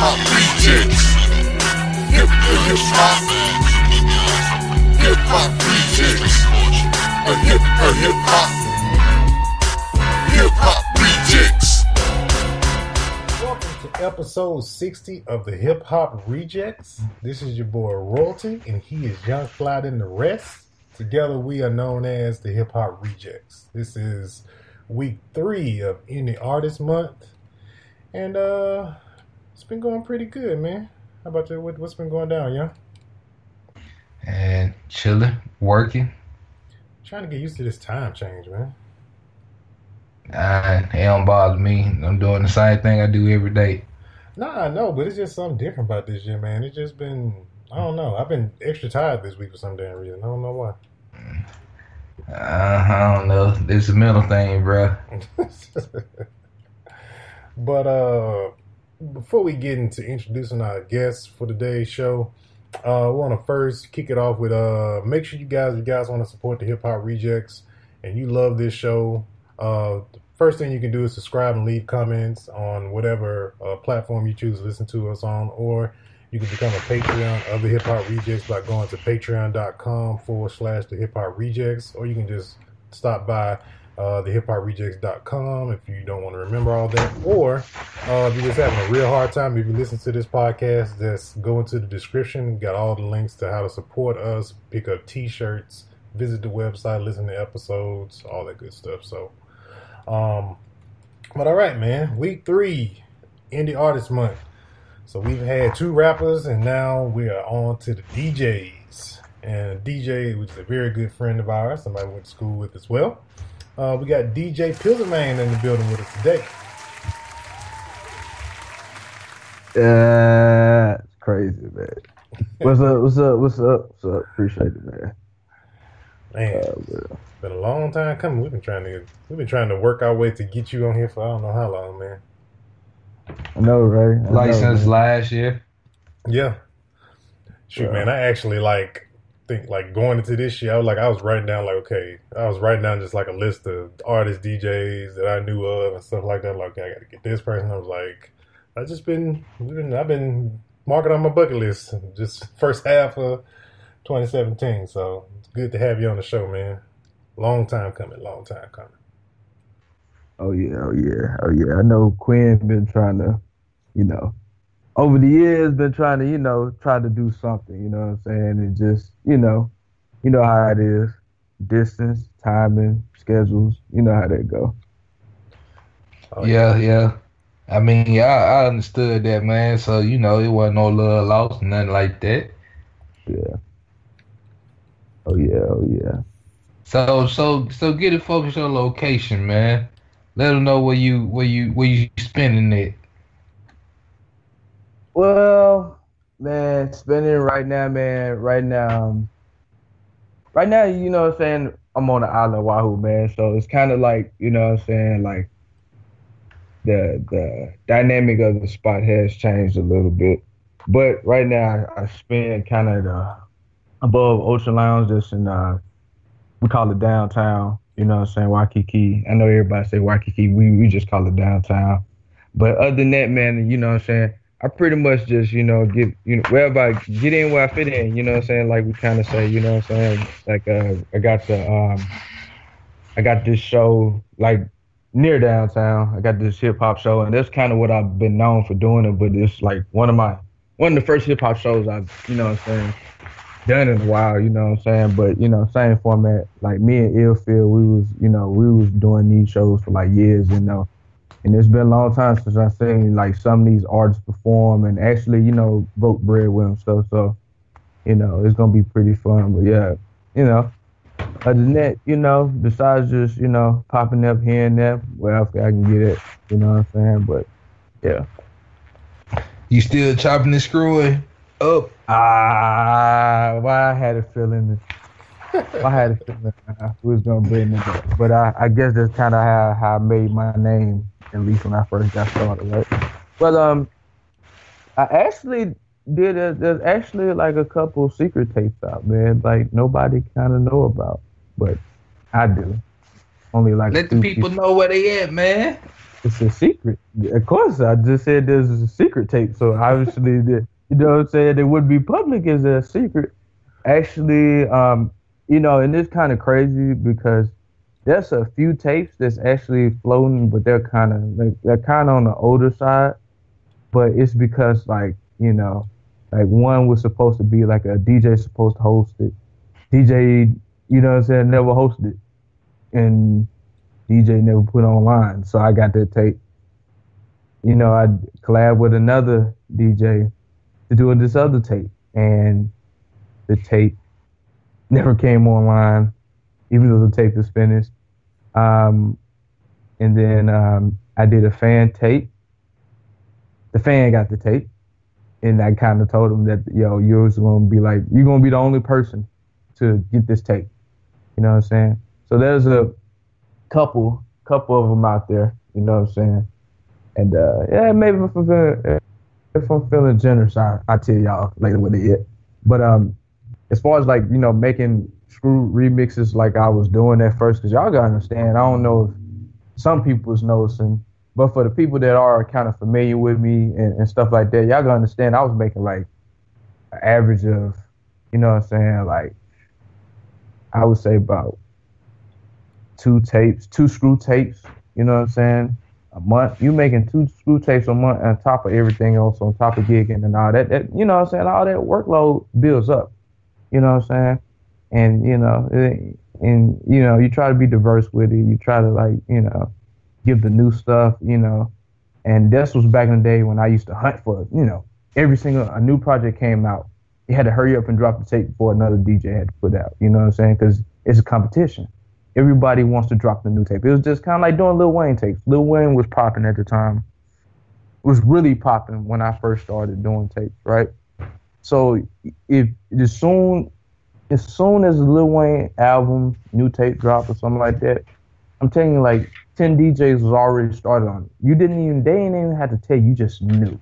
hop rejectz. Hip hip hop. Hip hop rejectz. A hip a hip hop. Hip hop rejectz. Welcome to episode 60 of the Hip Hop Rejectz. This is your boy Royalty, and he is Young Fly than the rest. Together, we are known as the Hip Hop Rejectz. This is week three of Indie Artist Month, and uh, it's been going pretty good, man. How about you? What, what's been going down, yeah? and chilling, working. Trying to get used to this time change, man. Uh, it don't bother me. I'm doing the same thing I do every day. Nah, I know, but it's just something different about this year, man. It's just been, I don't know. I've been extra tired this week for some damn reason. I don't know why. Uh, I don't know. It's a mental thing, bro. but uh before we get into introducing our guests for today's show, uh, want to first kick it off with uh, make sure you guys, you guys want to support the Hip Hop Rejectz, and you love this show. Uh, first thing you can do is subscribe and leave comments on whatever uh, platform you choose to listen to us on, or you can become a Patreon of the Hip Hop Rejectz by going to patreon.com forward slash the Hip Hop Rejectz, or you can just stop by uh, the hiphoprejectz.com if you don't want to remember all that. Or uh, if you're just having a real hard time, if you listen to this podcast, just go into the description. Got all the links to how to support us, pick up t shirts, visit the website, listen to episodes, all that good stuff. So, um, but all right, man, week three, Indie Artist Month. So we've had two rappers, and now we are on to the DJs. And DJ, which is a very good friend of ours, somebody we went to school with as well. Uh, we got DJ Pizzlemane in the building with us today. Yeah, it's crazy, man. What's up? What's up? What's up? What's up? Appreciate it, man. Man, Uh, it's well, been a long time coming. We've been trying to we've been trying to work our way to get you on here for I don't know how long, man. I know, right? I know, Like since man. last year. Yeah. Shoot, Yeah. man, I actually like think like going into this year, I was like I was writing down like okay, I was writing down just like a list of artists, DJs that I knew of and stuff like that. Like okay, I got to get this person. I was like, I just been, been I've been marking on my bucket list just first half of 2017. So it's good to have you on the show, man. Long time coming, long time coming. Oh yeah, oh yeah, oh yeah. I know Quinn been trying to, you know, over the years been trying to, you know, try to do something. You know what I'm saying? And just, you know, you know how it is. Distance, timing, schedules. You know how that go. Oh, yeah, yeah. I mean, yeah, I, I understood that, man. So you know, it wasn't no love lost, nothing like that. Yeah. Oh yeah, oh yeah. So, so, so, get it focused on location, man. Let them know where you, where you, where you spending it. Well, man, spending right now, man, right now, um, right now, you know what I'm saying? I'm on the island of Oahu, man. So it's kind of like, you know what I'm saying? Like the the dynamic of the spot has changed a little bit. But right now, I, I spend kind of above Ocean Lounge, just in, uh, we call it downtown. You know what I'm saying? Waikiki. I know everybody say Waikiki. We, we just call it downtown. But other than that, man, you know what I'm saying? I pretty much just, you know, get you know wherever I get in where I fit in, you know what I'm saying? Like we kinda say, you know what I'm saying? Like uh I got the um I got this show like near downtown. I got this hip hop show and that's kinda what I've been known for doing it, but it's like one of my one of the first hip hop shows I've, you know what I'm saying, done in a while, you know what I'm saying? But, you know, same format. Like me and Illfield, we was, you know, we was doing these shows for like years, you know. And it's been a long time since I've seen like some of these artists perform and actually, you know, broke bread with them. So, so, you know, it's gonna be pretty fun. But yeah, you know, other than that, you know, besides just you know popping up here and there, wherever I can get it, you know what I'm saying. But yeah, You still chopping and screwing up? ah, why I had a feeling, that- I had a feeling uh, we was gonna bring it up. But I, I guess that's kind of how how I made my name, at least when I first got started, right? But um, I actually did a, there's actually like a couple secret tapes out, man. Like nobody kind of know about, but I do. Only like Let the people know where they at, man. it's a secret. Of course, I just said there's a secret tape. So obviously, the, you know what I'm saying? It would be public as a secret. Actually, um, you know, and it's kind of crazy because there's a few tapes that's actually floating, but they're kind of like they're kind of on the older side. But it's because like you know, like one was supposed to be like a DJ supposed to host it. DJ, you know what I'm saying, never hosted it. And DJ never put online. So I got that tape. You know, I collab with another DJ to do this other tape. And the tape never came online, even though the tape is finished. Um, and then um, I did a fan tape. The fan got the tape and I kind of told him that yo, you're gonna be like you're gonna be the only person to get this tape. You know what I'm saying? So there's a couple couple of them out there. You know what I'm saying? And uh, yeah, maybe if I'm feeling if I'm feeling generous, I I tell y'all later what it is. But um, as far as like you know making screw remixes like I was doing at first, cause y'all gotta understand. I don't know if some people's noticing but for the people that are kind of familiar with me and, and stuff like that, y'all gotta understand I was making like an average of, you know what I'm saying, like I would say about two tapes, two screw tapes, you know what I'm saying? A month. You making two screw tapes a month on top of everything else, on top of gigging and all that, that you know what I'm saying, all that workload builds up. You know what I'm saying? And, you know, and you know, you try to be diverse with it. You try to like, you know, give the new stuff, you know. And this was back in the day when I used to hunt for, you know, every single a new project came out, you had to hurry up and drop the tape before another DJ had to put out. You know what I'm saying? Because it's a competition. Everybody wants to drop the new tape. It was just kind of like doing Lil Wayne tapes. Lil Wayne was popping at the time. It was really popping when I first started doing tapes, right? So if as soon as soon as Lil Wayne album, new tape drop or something like that, I'm telling you, like 10 DJs was already started on it. You didn't even, they didn't even have to tell you, you just knew.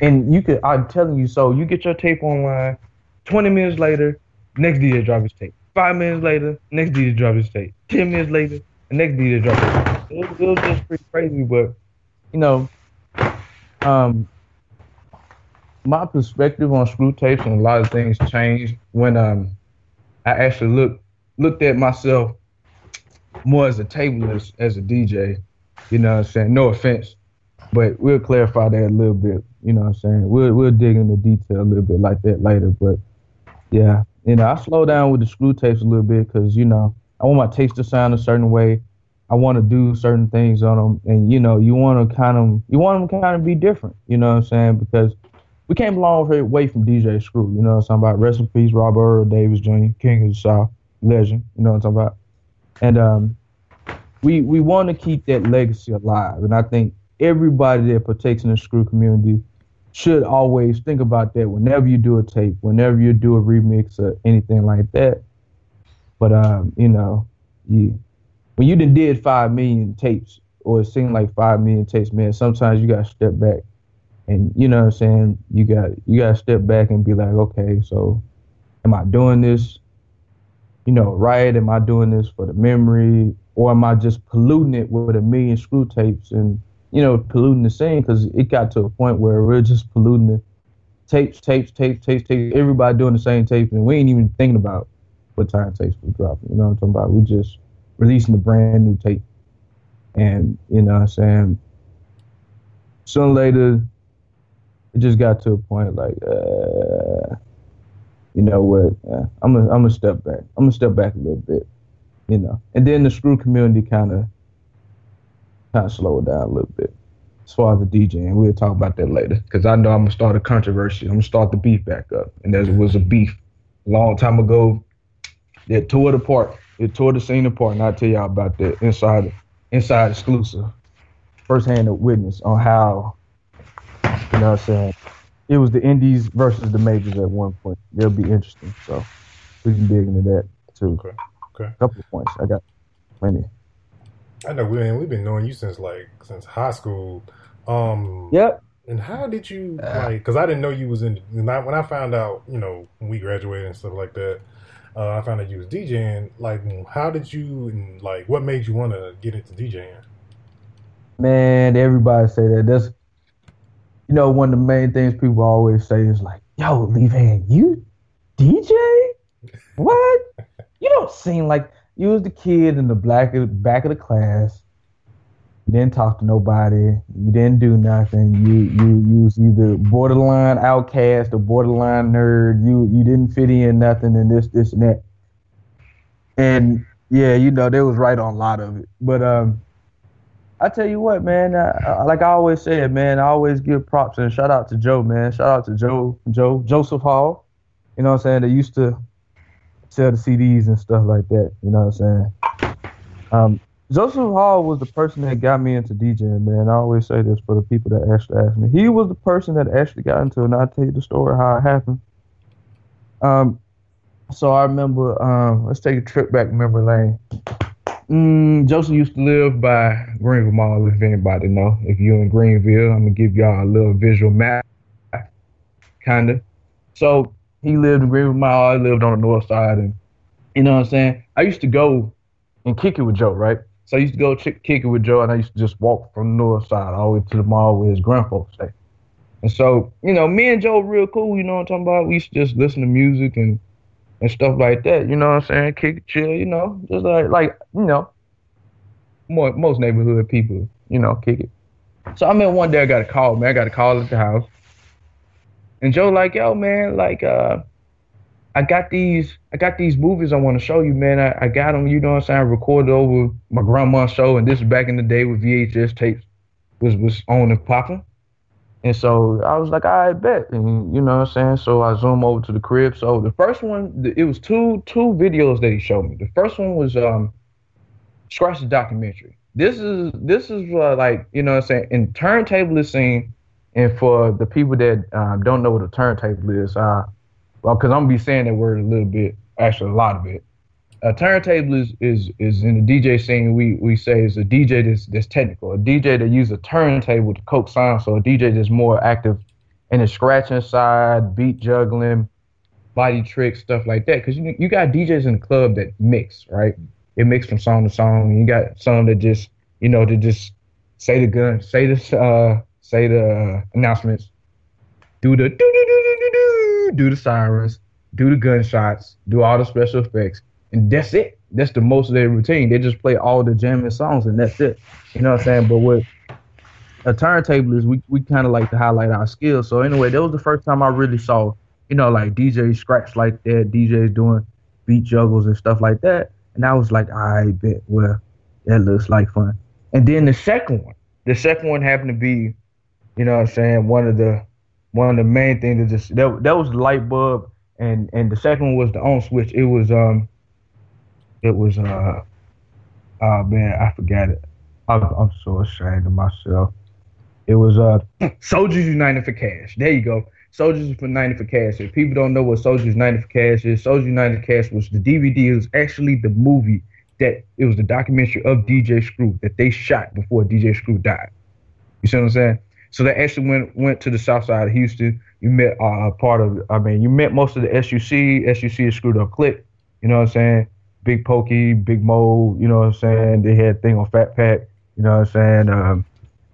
And you could, I'm telling you, so you get your tape online, 20 minutes later, next DJ drop his tape. Five minutes later, next DJ drop his tape. 10 minutes later, the next DJ drop his tape. It was, it was just pretty crazy, but, you know, um, my perspective on screw tapes and a lot of things changed when um I actually looked looked at myself more as a turntablist as a DJ. You know what I'm saying? No offense, but we'll clarify that a little bit. You know what I'm saying? We'll we'll dig into detail a little bit like that later. But yeah, you know, I slow down with the screw tapes a little bit because you know I want my tapes to sound a certain way. I want to do certain things on them, and you know, you want to kind of you want them kind of be different. You know what I'm saying? Because we came a long way from DJ Screw. You know what I'm talking about? Rest in peace, Robert Earl Davis Jr., King of the South, legend. You know what I'm talking about? and um, we we want to keep that legacy alive. And I think everybody that partakes in the screw community should always think about that whenever you do a tape, whenever you do a remix or anything like that. But um, you know, when you done did five million tapes, or it seemed like five million tapes, man, sometimes you gotta step back. And you know what I'm saying? You got you gotta step back and be like, okay, so am I doing this you know, right? Am I doing this for the memory, or am I just polluting it with a million screw tapes and you know polluting the scene? Because it got to a point where we're just polluting the tapes, tapes, tapes, tapes, tapes. Everybody doing the same tapes, and we ain't even thinking about what time tapes we dropping. You know what I'm talking about? We just releasing a brand new tape, and you know what I'm saying. Sooner or later, it just got to a point like. Uh, you know what? Uh, I'm gonna I'm gonna step back. I'm gonna step back a little bit, you know. And then the screw community kind of kind of slow it down a little bit as far as the DJing. We'll talk about that later because I know I'm gonna start a controversy. I'm gonna start the beef back up, and there was a beef a long time ago. It tore it apart. It tore the scene apart, and I'll tell y'all about that inside inside exclusive, first hand witness on how you know what I'm saying it was the indies versus the majors at one point. It'll be interesting. So we can dig into that too. Okay. Okay. A couple of points. I got plenty. I know we we've been knowing you since like since high school. Um Yep. And how did you like? Because I didn't know you was in. When I, when I found out, you know, when we graduated and stuff like that, uh, I found out you was DJing. Like, how did you and like what made you want to get into DJing? Man, everybody say that. That's you know one of the main things people always say is like, "Yo, Lee Van, you DJ? What? you don't seem like you was the kid in the black back of the class. You didn't talk to nobody. You didn't do nothing. You you you was either borderline outcast or borderline nerd. You you didn't fit in nothing and this this and that. And yeah, you know they was right on a lot of it. But um, I tell you what, man. Like I always said, man. I always give props and shout out to Joe, man. Shout out to Joe, Joe Joseph Hall. You know what I'm saying? They used to sell the CDs and stuff like that. You know what I'm saying? Um, Joseph Hall was the person that got me into DJing, man. I always say this for the people that actually ask me. He was the person that actually got into it, and I'll tell you the story how it happened. Um, so I remember, um, let's take a trip back memory lane. Mm, Joseph used to live by Greenville Mall, if anybody know. If you're in Greenville, I'm gonna give y'all a little visual map, kinda. So he lived in Greenville Mall. I lived on the north side, and you know what I'm saying. I used to go and kick it with Joe, right? So I used to go kick it with Joe, and I used to just walk from the north side all the way to the mall where his grandfolks stay. And so, you know, me and Joe real cool. You know what I'm talking about? We used to just listen to music and and stuff like that. You know what I'm saying? Kick chill. You know, just like like you know, more most neighborhood people. You know, kick it. So I mean, one day I got a call, man. I got a call at the house. And Joe like, yo, man, like, uh, I got these, I got these movies I want to show you, man. I, I got them, you know what I'm saying? I recorded over my grandma's show, and this is back in the day with VHS tapes was was on and popping. And so I was like, I bet, and you know what I'm saying. So I zoom over to the crib. So the first one, it was two two videos that he showed me. The first one was um, Scratch the documentary. This is this is uh, like you know what I'm saying. In turntable scene and for the people that um, don't know what a turntable is, uh, well, because I'm gonna be saying that word a little bit, actually a lot of it. A turntable is is is in the DJ scene. We we say is a DJ that's that's technical, a DJ that uses a turntable to coax sound. So a DJ that's more active in the scratching side, beat juggling, body tricks, stuff like that. Because you you got DJs in the club that mix, right? It mix from song to song. You got some that just you know to just say the gun, say this uh say the announcements, do the do do do do do do the sirens, do the gunshots, do all the special effects, and that's it. That's the most of their routine. They just play all the jamming songs and that's it. You know what I'm saying? But with a turntable is we, we kind of like to highlight our skills. So anyway, that was the first time I really saw, you know, like DJ scratch like that, DJs doing beat juggles and stuff like that. And I was like, I bet, well, that looks like fun. And then the second one, the second one happened to be you know what I'm saying? One of the one of the main things that just that, that was the light bulb and and the second one was the on switch. It was um it was uh oh man, I forgot it. I'm, I'm so ashamed of myself. It was uh Soldiers United for Cash. There you go. Soldiers for United for Cash. If people don't know what Soldiers United for Cash is, Soldiers United for Cash was the DVD. It was actually the movie that it was the documentary of DJ Screw that they shot before DJ Screw died. You see what I'm saying? So they actually went went to the south side of Houston. You met uh, part of, I mean, you met most of the SUC. SUC is screwed up click. You know what I'm saying? Big Pokey, Big Moe. You know what I'm saying? They had thing on Fat Pat. You know what I'm saying? Um,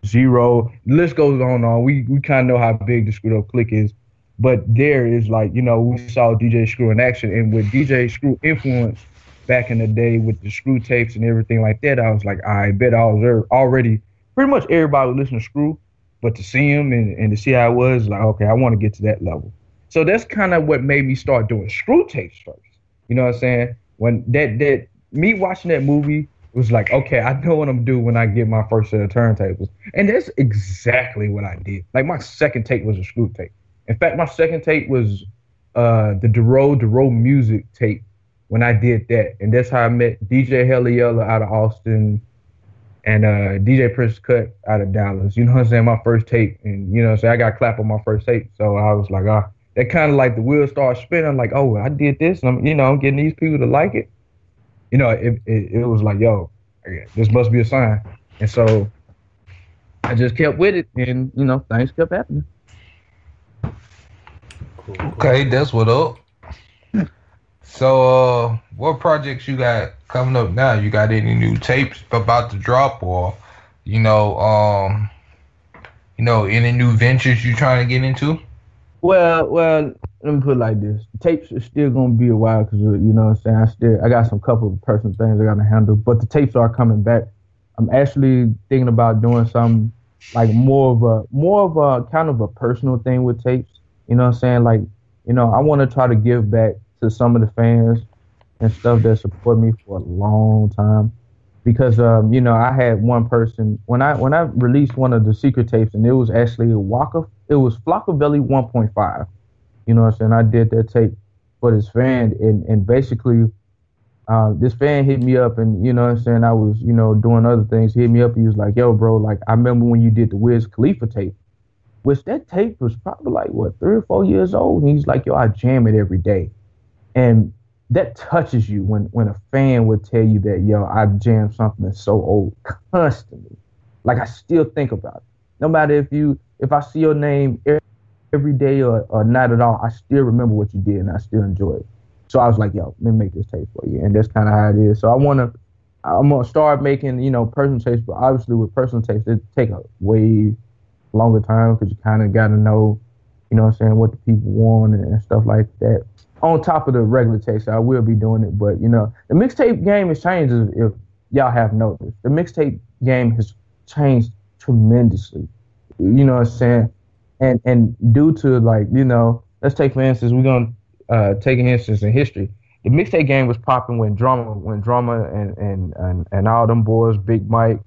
Z-Ro. The list goes on and on. We we kind of know how big the screwed up click is. But there is like, you know, we saw DJ Screw in action, and with DJ Screw influence back in the day with the screw tapes and everything like that, I was like, I bet I was already pretty much everybody listening to Screw but to see him and, and to see how it was, like, okay, I want to get to that level. So that's kind of what made me start doing screw tapes first. You know what I'm saying? When that that me watching that movie was like, okay, I know what I'm gonna do when I get my first set of turntables. And that's exactly what I did. Like my second tape was a screw tape. In fact, my second tape was uh the Dero Dero music tape when I did that. And that's how I met DJ Heliella out of Austin, and uh, DJ Prince Cut out of Dallas. You know what I'm saying? My first tape, and you know, so I got clap on my first tape. So I was like, ah, that kind of like the wheels start spinning. Like, oh, I did this, and I'm, you know, I'm getting these people to like it. You know, it it, it was like, yo, this must be a sign. And so I just kept with it, and you know, things kept happening. Okay, that's what up. So, uh, what projects you got coming up now? You got any new tapes about to drop, or you know, um, you know, any new ventures you trying to get into? Well, well, let me put it like this: tapes are still gonna be a while because you know what I'm saying. I still I got some couple of personal things I gotta handle, but the tapes are coming back. I'm actually thinking about doing some like more of a more of a kind of a personal thing with tapes. You know what I'm saying? Like, you know, I want to try to give back to some of the fans and stuff that support me for a long time. Because um, you know, I had one person when I when I released one of the secret tapes and it was actually a Waka it was Flockaveli 1.5. You know what I'm saying? I did that tape for this fan, and and basically, uh, this fan hit me up, and you know what I'm saying? I was you know doing other things. He hit me up. He was like, "Yo, bro, like I remember when you did the Wiz Khalifa tape." Which that tape was probably like what three or four years old. And he's like, "Yo, I jam it every day," and that touches you when when a fan would tell you that, "Yo, I jam something that's so old constantly." Like I still think about it. No matter if you if I see your name every day or, or not at all, I still remember what you did and I still enjoy it. So I was like, yo, let me make this tape for you. And that's kind of how it is. So I want to, I'm going to start making, you know, personal tapes, but obviously with personal tapes, it take a way longer time because you kind of got to know, you know I'm saying, what the people want and, and stuff like that. On top of the regular tapes, I will be doing it. But, you know, the mixtape game has changed if, if y'all have noticed. The mixtape game has changed tremendously. You know what I'm saying? And and due to like, you know, let's take for instance, we're gonna uh, take an instance in history. The mixtape game was popping when drama when drama and and and, and all them boys, Big Mike,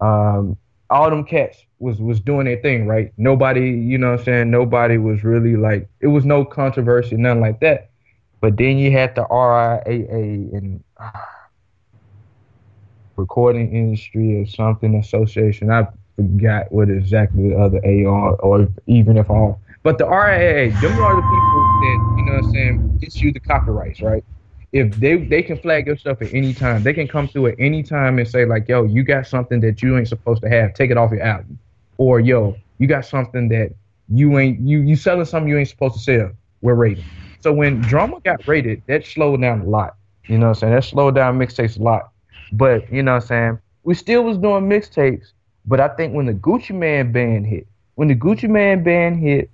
um, all them cats was was doing their thing, right? Nobody, you know what I'm saying, nobody was really like it was no controversy, nothing like that. But then you had the RIAA and uh, recording industry or something association. I forgot what exactly the other AR or even if all. But the RIAA, them are the people that, you know what I'm saying, issue the copyrights, right? If they they can flag your stuff at any time, they can come through at any time and say like, yo, you got something that you ain't supposed to have, take it off your album, or yo, you got something that you ain't you you selling something you ain't supposed to sell. We're rating. So when drama got rated, that slowed down a lot. You know what I'm saying? That slowed down mixtapes a lot. But you know what I'm saying? We still was doing mixtapes, but I think when the Gucci Mane band hit, when the Gucci Mane band hit,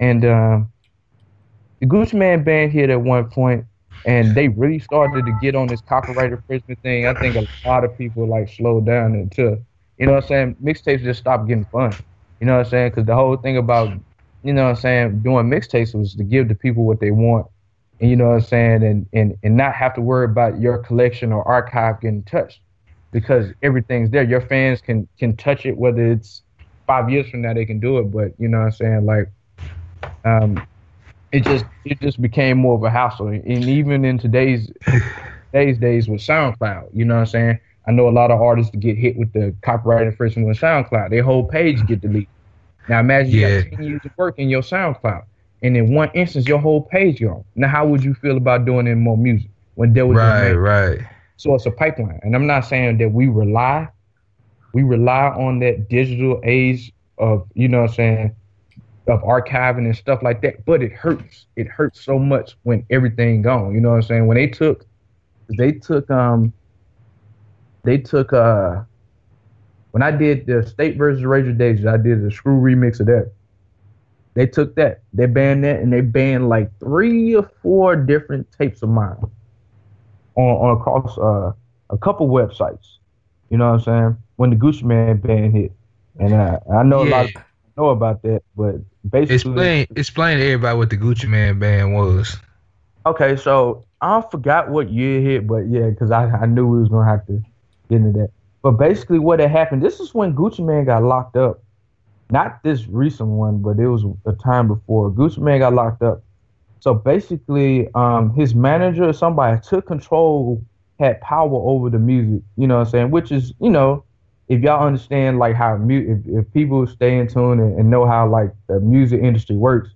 and um, the Gucci Mane band hit at one point, and they really started to get on this copyright infringement thing. I think a lot of people like slowed down until, you know what I'm saying, mixtapes just stopped getting fun. You know what I'm saying? Because the whole thing about, you know what I'm saying, doing mixtapes was to give the people what they want. You know what I'm saying? And, and, and not have to worry about your collection or archive getting touched because everything's there. Your fans can can touch it, whether it's five years from now they can do it. But you know what I'm saying? Like, um, it just it just became more of a hassle. And even in today's today's days with SoundCloud, you know what I'm saying? I know a lot of artists get hit with the copyright infringement with SoundCloud. Their whole page get deleted. Now imagine yeah. you got 10 years of work in your SoundCloud, and in one instance your whole page gone. Now how would you feel about doing it more music when there was right, right? So it's a pipeline. And I'm not saying that we rely, we rely on that digital age of, you know what I'm saying, of archiving and stuff like that. But it hurts. It hurts so much when everything gone. You know what I'm saying? When they took, they took, um, they took, uh, when I did the State versus Radric Davis, I did a screw remix of that. They took that, they banned that, and they banned like three or four different tapes of mine on, on across uh, a couple websites. You know what I'm saying? When the Gucci Mane ban hit, and uh, I know yeah. a lot of people know about that, but basically, explain explain to everybody what the Gucci Mane ban was. Okay, so I forgot what year hit, but yeah, because I, I knew we was gonna have to get into that. But basically, what had happened, this is when Gucci Mane got locked up. Not this recent one, but it was a time before. Gucci Mane got locked up so basically, um, his manager or somebody took control, had power over the music. You know what I'm saying? Which is, you know, if y'all understand like how mu- if, if people stay in tune and, and know how like the music industry works,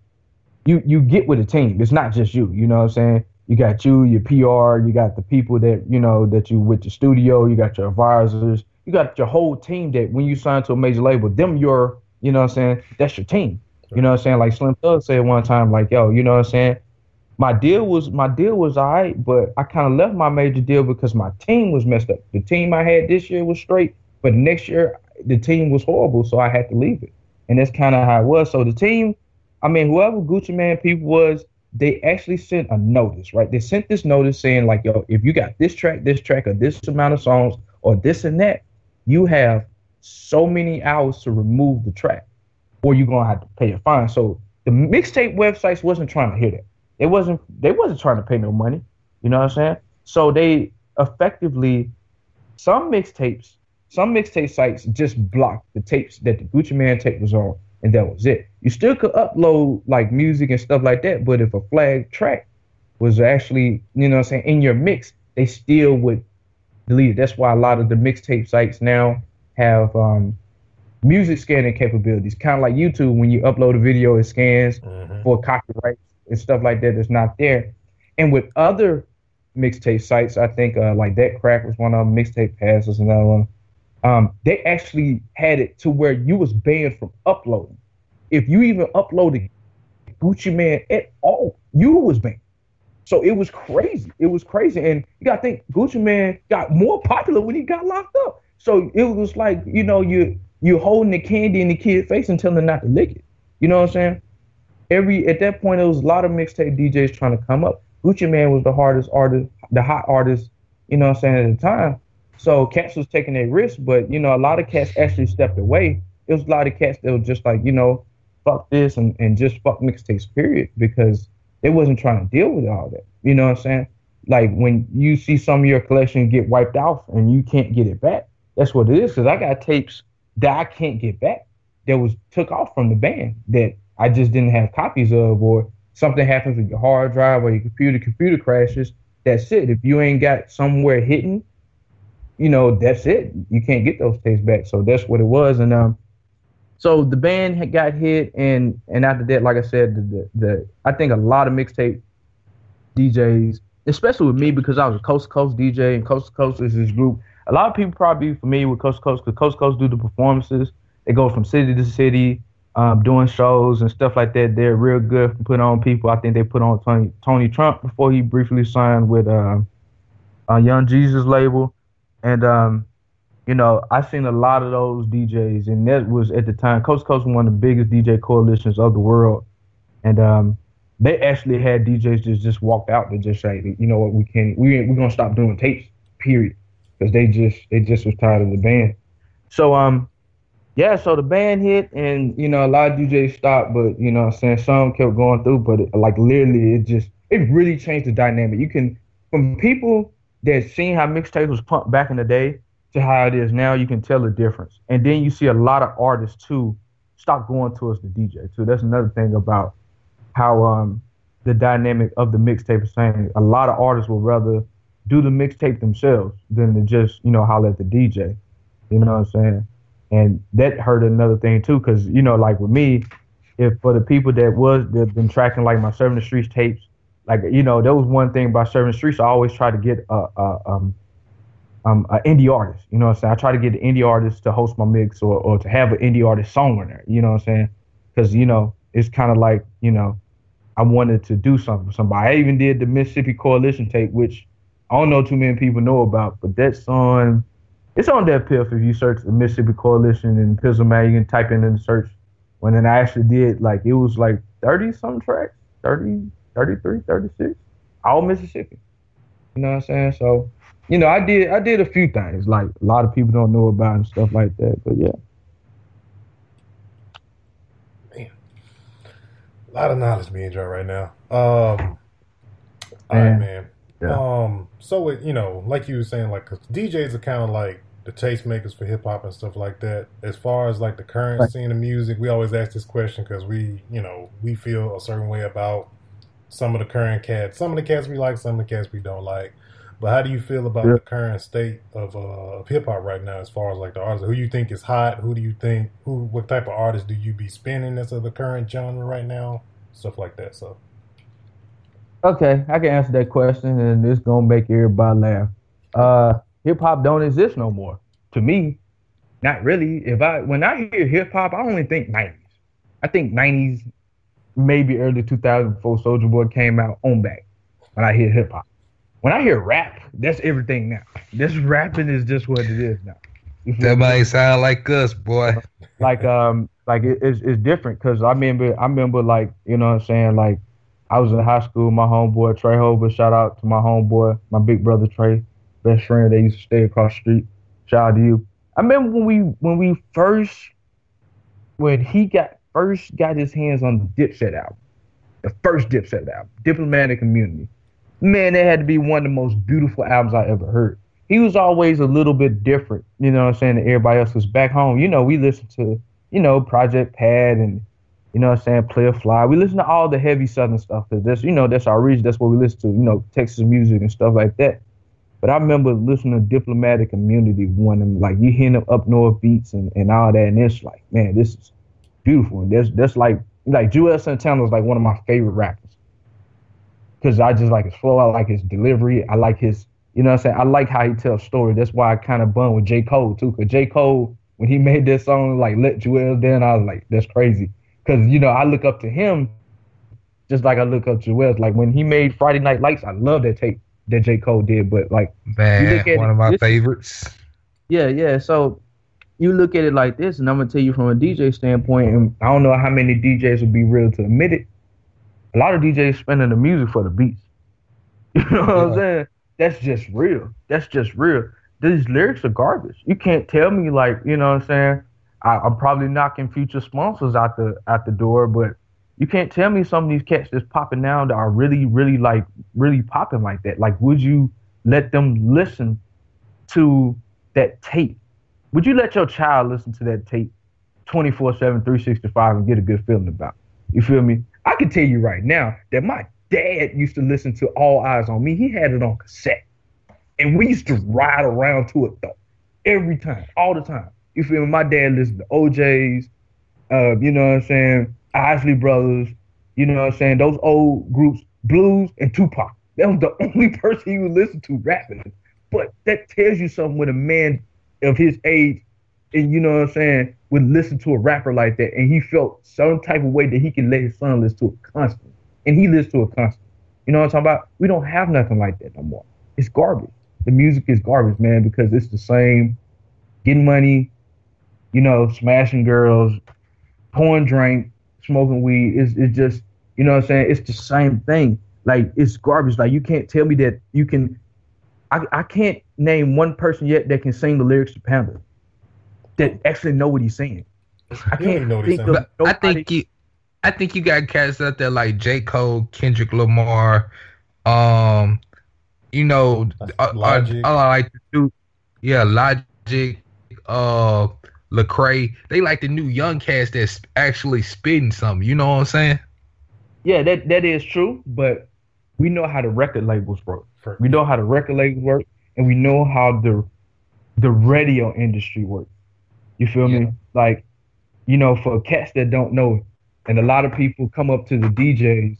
you you get with a team. It's not just you. You know what I'm saying? You got you, your PR, you got the people that you know that you with the studio, you got your advisors, you got your whole team that when you sign to a major label, them your, you know what I'm saying? That's your team. You know what I'm saying? Like Slim Thug said one time, like, yo, you know what I'm saying? My deal was my deal was all right, but I kind of left my major deal because my team was messed up. The team I had this year was straight, but next year the team was horrible, so I had to leave it. And that's kind of how it was. So the team, I mean, whoever Gucci Mane people was, they actually sent a notice, right? They sent this notice saying like, yo, if you got this track, this track, or this amount of songs, or this and that, you have so many hours to remove the track, or you're gonna have to pay a fine. So the mixtape websites wasn't trying to hear that. They wasn't they wasn't trying to pay no money. You know what I'm saying? So they effectively some mixtapes, some mixtape sites just blocked the tapes that the Gucci Mane tape was on, and that was it. You still could upload like music and stuff like that, but if a flag track was actually, you know what I'm saying, in your mix, they still would delete it. That's why a lot of the mixtape sites now have um, music scanning capabilities, kind of like YouTube. When you upload a video, it scans Mhm. for copyright and stuff like that that's not there. And with other mixtape sites, I think uh, like that crack was one of them. Mixtape Pass was another one. Um, they actually had it to where you was banned from uploading. If you even uploaded Gucci Mane at all, you was banned. So it was crazy. It was crazy, and you got to think Gucci Mane got more popular when he got locked up. So it was like you know you you holding the candy in the kid's face and telling them not to lick it. You know what I'm saying? Every at that point, there was a lot of mixtape DJs trying to come up. Gucci Mane was the hardest artist, the hot artist. You know what I'm saying at the time. So cats was taking a risk, but you know a lot of cats actually stepped away. It was a lot of cats that were just like you know fuck this and, and just fuck mixtapes period because they wasn't trying to deal with all that. You know what I'm saying? Like when you see some of your collection get wiped out and you can't get it back, that's what it is. Because I got tapes that I can't get back that was took off from the band that I just didn't have copies of, or something happens with your hard drive or your computer, computer crashes. That's it. If you ain't got somewhere hidden, you know, that's it. You can't get those tapes back. So that's what it was. And um, so the band had got hit, and and after that, like I said, the the, the I think a lot of mixtape DJs, especially with me because I was a Coast to Coast DJ, and Coast to Coast is this group. A lot of people probably familiar with Coast to Coast because Coast to Coast do the performances. They go from city to city, um, doing shows and stuff like that. They're real good for putting on people. I think they put on Tony Tony Trump before he briefly signed with uh, uh, Young Jeezy's label, and um, you know I've seen a lot of those DJs, and that was at the time Coast to Coast was one of the biggest DJ coalitions of the world, and um, they actually had DJs just just walked out to just say, you know what, we can we we're gonna stop doing tapes, period, because they just they just was tired of the band. So um yeah, so the band hit and you know a lot of DJs stopped, but you know I'm saying some kept going through, but it, like literally it just it really changed the dynamic. You can from people that seen how mixtapes was pumped back in the day to how it is now, you can tell the difference. And then you see a lot of artists too stop going towards the DJ too. That's another thing about how um the dynamic of the mixtape is saying. A lot of artists will rather do the mixtape themselves than to just you know holler at the DJ. You know what I'm saying? And that hurt another thing too, because you know, like with me, if for the people that was that been tracking like my Serving the Streets tapes, like you know, that was one thing about Serving the Streets. I always try to get a, a um um an indie artist. You know what I'm saying? I try to get the indie artist to host my mix or or to have an indie artist song there. You know what I'm saying? Because you know, it's kind of like you know, I wanted to do something for somebody. I even did the Mississippi Coalition tape, which I don't know too many people know about, but that's on. It's on DatPiff if you search the Mississippi Coalition and Pizzlemane, you can type in in the search. When then I actually did, like, it was like 30 some tracks, 30, 33, 36, all Mississippi. You know what I'm saying? So, you know, I did I did a few things like a lot of people don't know about and stuff like that. But yeah. A lot of knowledge being dropped right now. Um, all right, Man. Yeah. Um, so it, you know, like you were saying, like 'cause DJs are kind of like the tastemakers for hip hop and stuff like that. As far as like the current Right. scene of music, we always ask this question because we, you know, we feel a certain way about some of the current cats. Some of the cats we like, some of the cats we don't like. But how do you feel about Yeah. the current state of uh, of hip hop right now, as far as like the artists? Who you think is hot? Who do you think? Who? What type of artists do you be spinning that's of the current genre right now? Stuff like that. So Okay, I can answer that question, and it's gonna make everybody laugh. Uh, hip hop don't exist no more. To me, not really. If I when I hear hip hop, I only think '90s. I think '90s, maybe early 2000 before Soulja Boy came out on back. When I hear hip hop, when I hear rap, that's everything now. This rapping is just what it is now. That might sound like us, boy. like um like it, it's it's different because I remember I remember like you know what I'm saying like I was in high school my homeboy Trey Hover shout out to my homeboy my big brother Trey best friend that used to stay across the street shout out to you I remember when we when we first when he got first got his hands on the Dipset album the first Dipset album Diplomatic Immunity man that had to be one of the most beautiful albums I ever heard he was always a little bit different, you know what I'm saying, than everybody else. Cause back home, you know, we listened to, you know, Project Pat and, you know what I'm saying, Playa Fly. We listen to all the heavy Southern stuff because that's, you know, that's our region. That's what we listen to, you know, Texas music and stuff like that. But I remember listening to Diplomatic Immunity one and like you hearing them up north beats and, and all that. And it's like, man, this is beautiful. And that's, that's like, like Juelz Santana is like one of my favorite rappers. Cause I just like his flow. I like his delivery. I like his, you know what I'm saying? I like how he tells stories. That's why I kind of bun with J. Cole too. Cause J. Cole, when he made this song, like Let Joel Down, I was like, that's crazy. Cause, you know, I look up to him just like I look up to Joel's. Like when he made Friday Night Lights, I love that tape that J. Cole did. But like, Man, look at one it, of my this- favorites. yeah, yeah. So you look at it like this, and I'm gonna tell you from a DJ standpoint, and I don't know how many DJs would be real to admit it. A lot of DJs spending the music for the beats. You know what I'm saying? That's just real. That's just real. These lyrics are garbage. You can't tell me like, you know what I'm saying? I, I'm probably knocking future sponsors out the out the door, but you can't tell me some of these cats that's popping now that are really, really like really popping like that. Like, would you let them listen to that tape? Would you let your child listen to that tape 24 7, 365 and get a good feeling about it? You feel me? I can tell you right now that my dad used to listen to All Eyez on Me. He had it on cassette. And we used to ride around to it though. Every time, all the time. You feel me? My dad listened to O'Jays, uh, you know what I'm saying? Isley Brothers, you know what I'm saying? Those old groups, Blues and Tupac. That was the only person he would listen to rapping. But that tells you something when a man of his age and you know what I'm saying, would listen to a rapper like that and he felt some type of way that he can let his son listen to it constantly. And he listens to it constantly. You know what I'm talking about? We don't have nothing like that no more. It's garbage. The music is garbage, man, because it's the same getting money, you know, smashing girls, pouring drink, smoking weed. It's, it's just, you know what I'm saying? It's the same thing. Like, it's garbage. Like, you can't tell me that you can. I, I can't name one person yet that can sing the lyrics to Panda that actually know what he's saying. I can't even know what he's think saying. of I think you, I think you got cats out there like J. Cole, Kendrick Lamar, um, you know, uh, Logic. I, I like to do, yeah, Logic, uh, Lecrae. They like the new young cats that's actually spitting something. You know what I'm saying? Yeah, that that is true, but we know how the record labels work. We know how the record labels work, and we know how the the radio industry works. You feel Yeah. me? Like, you know, for cats that don't know, and a lot of people come up to the DJs.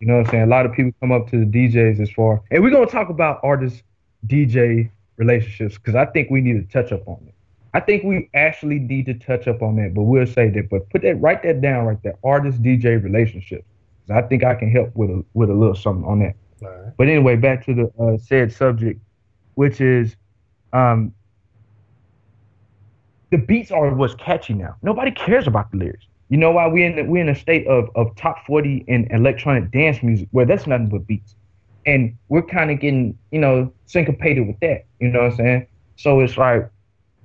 You know what I'm saying? A lot of people come up to the DJs as far, and we're gonna talk about artist DJ relationships because I think we need to touch up on it. I think we actually need to touch up on that, but we'll say that. But put that, write that down right there. Artist DJ relationship. I think I can help with a with a little something on that. All right. But anyway, back to the uh, said subject, which is, um, the beats are what's catchy now. Nobody cares about the lyrics. You know why we in we in a state of of top forty in electronic dance music where that's nothing but beats, and we're kind of getting you know syncopated with that. You know what I'm saying? So it's like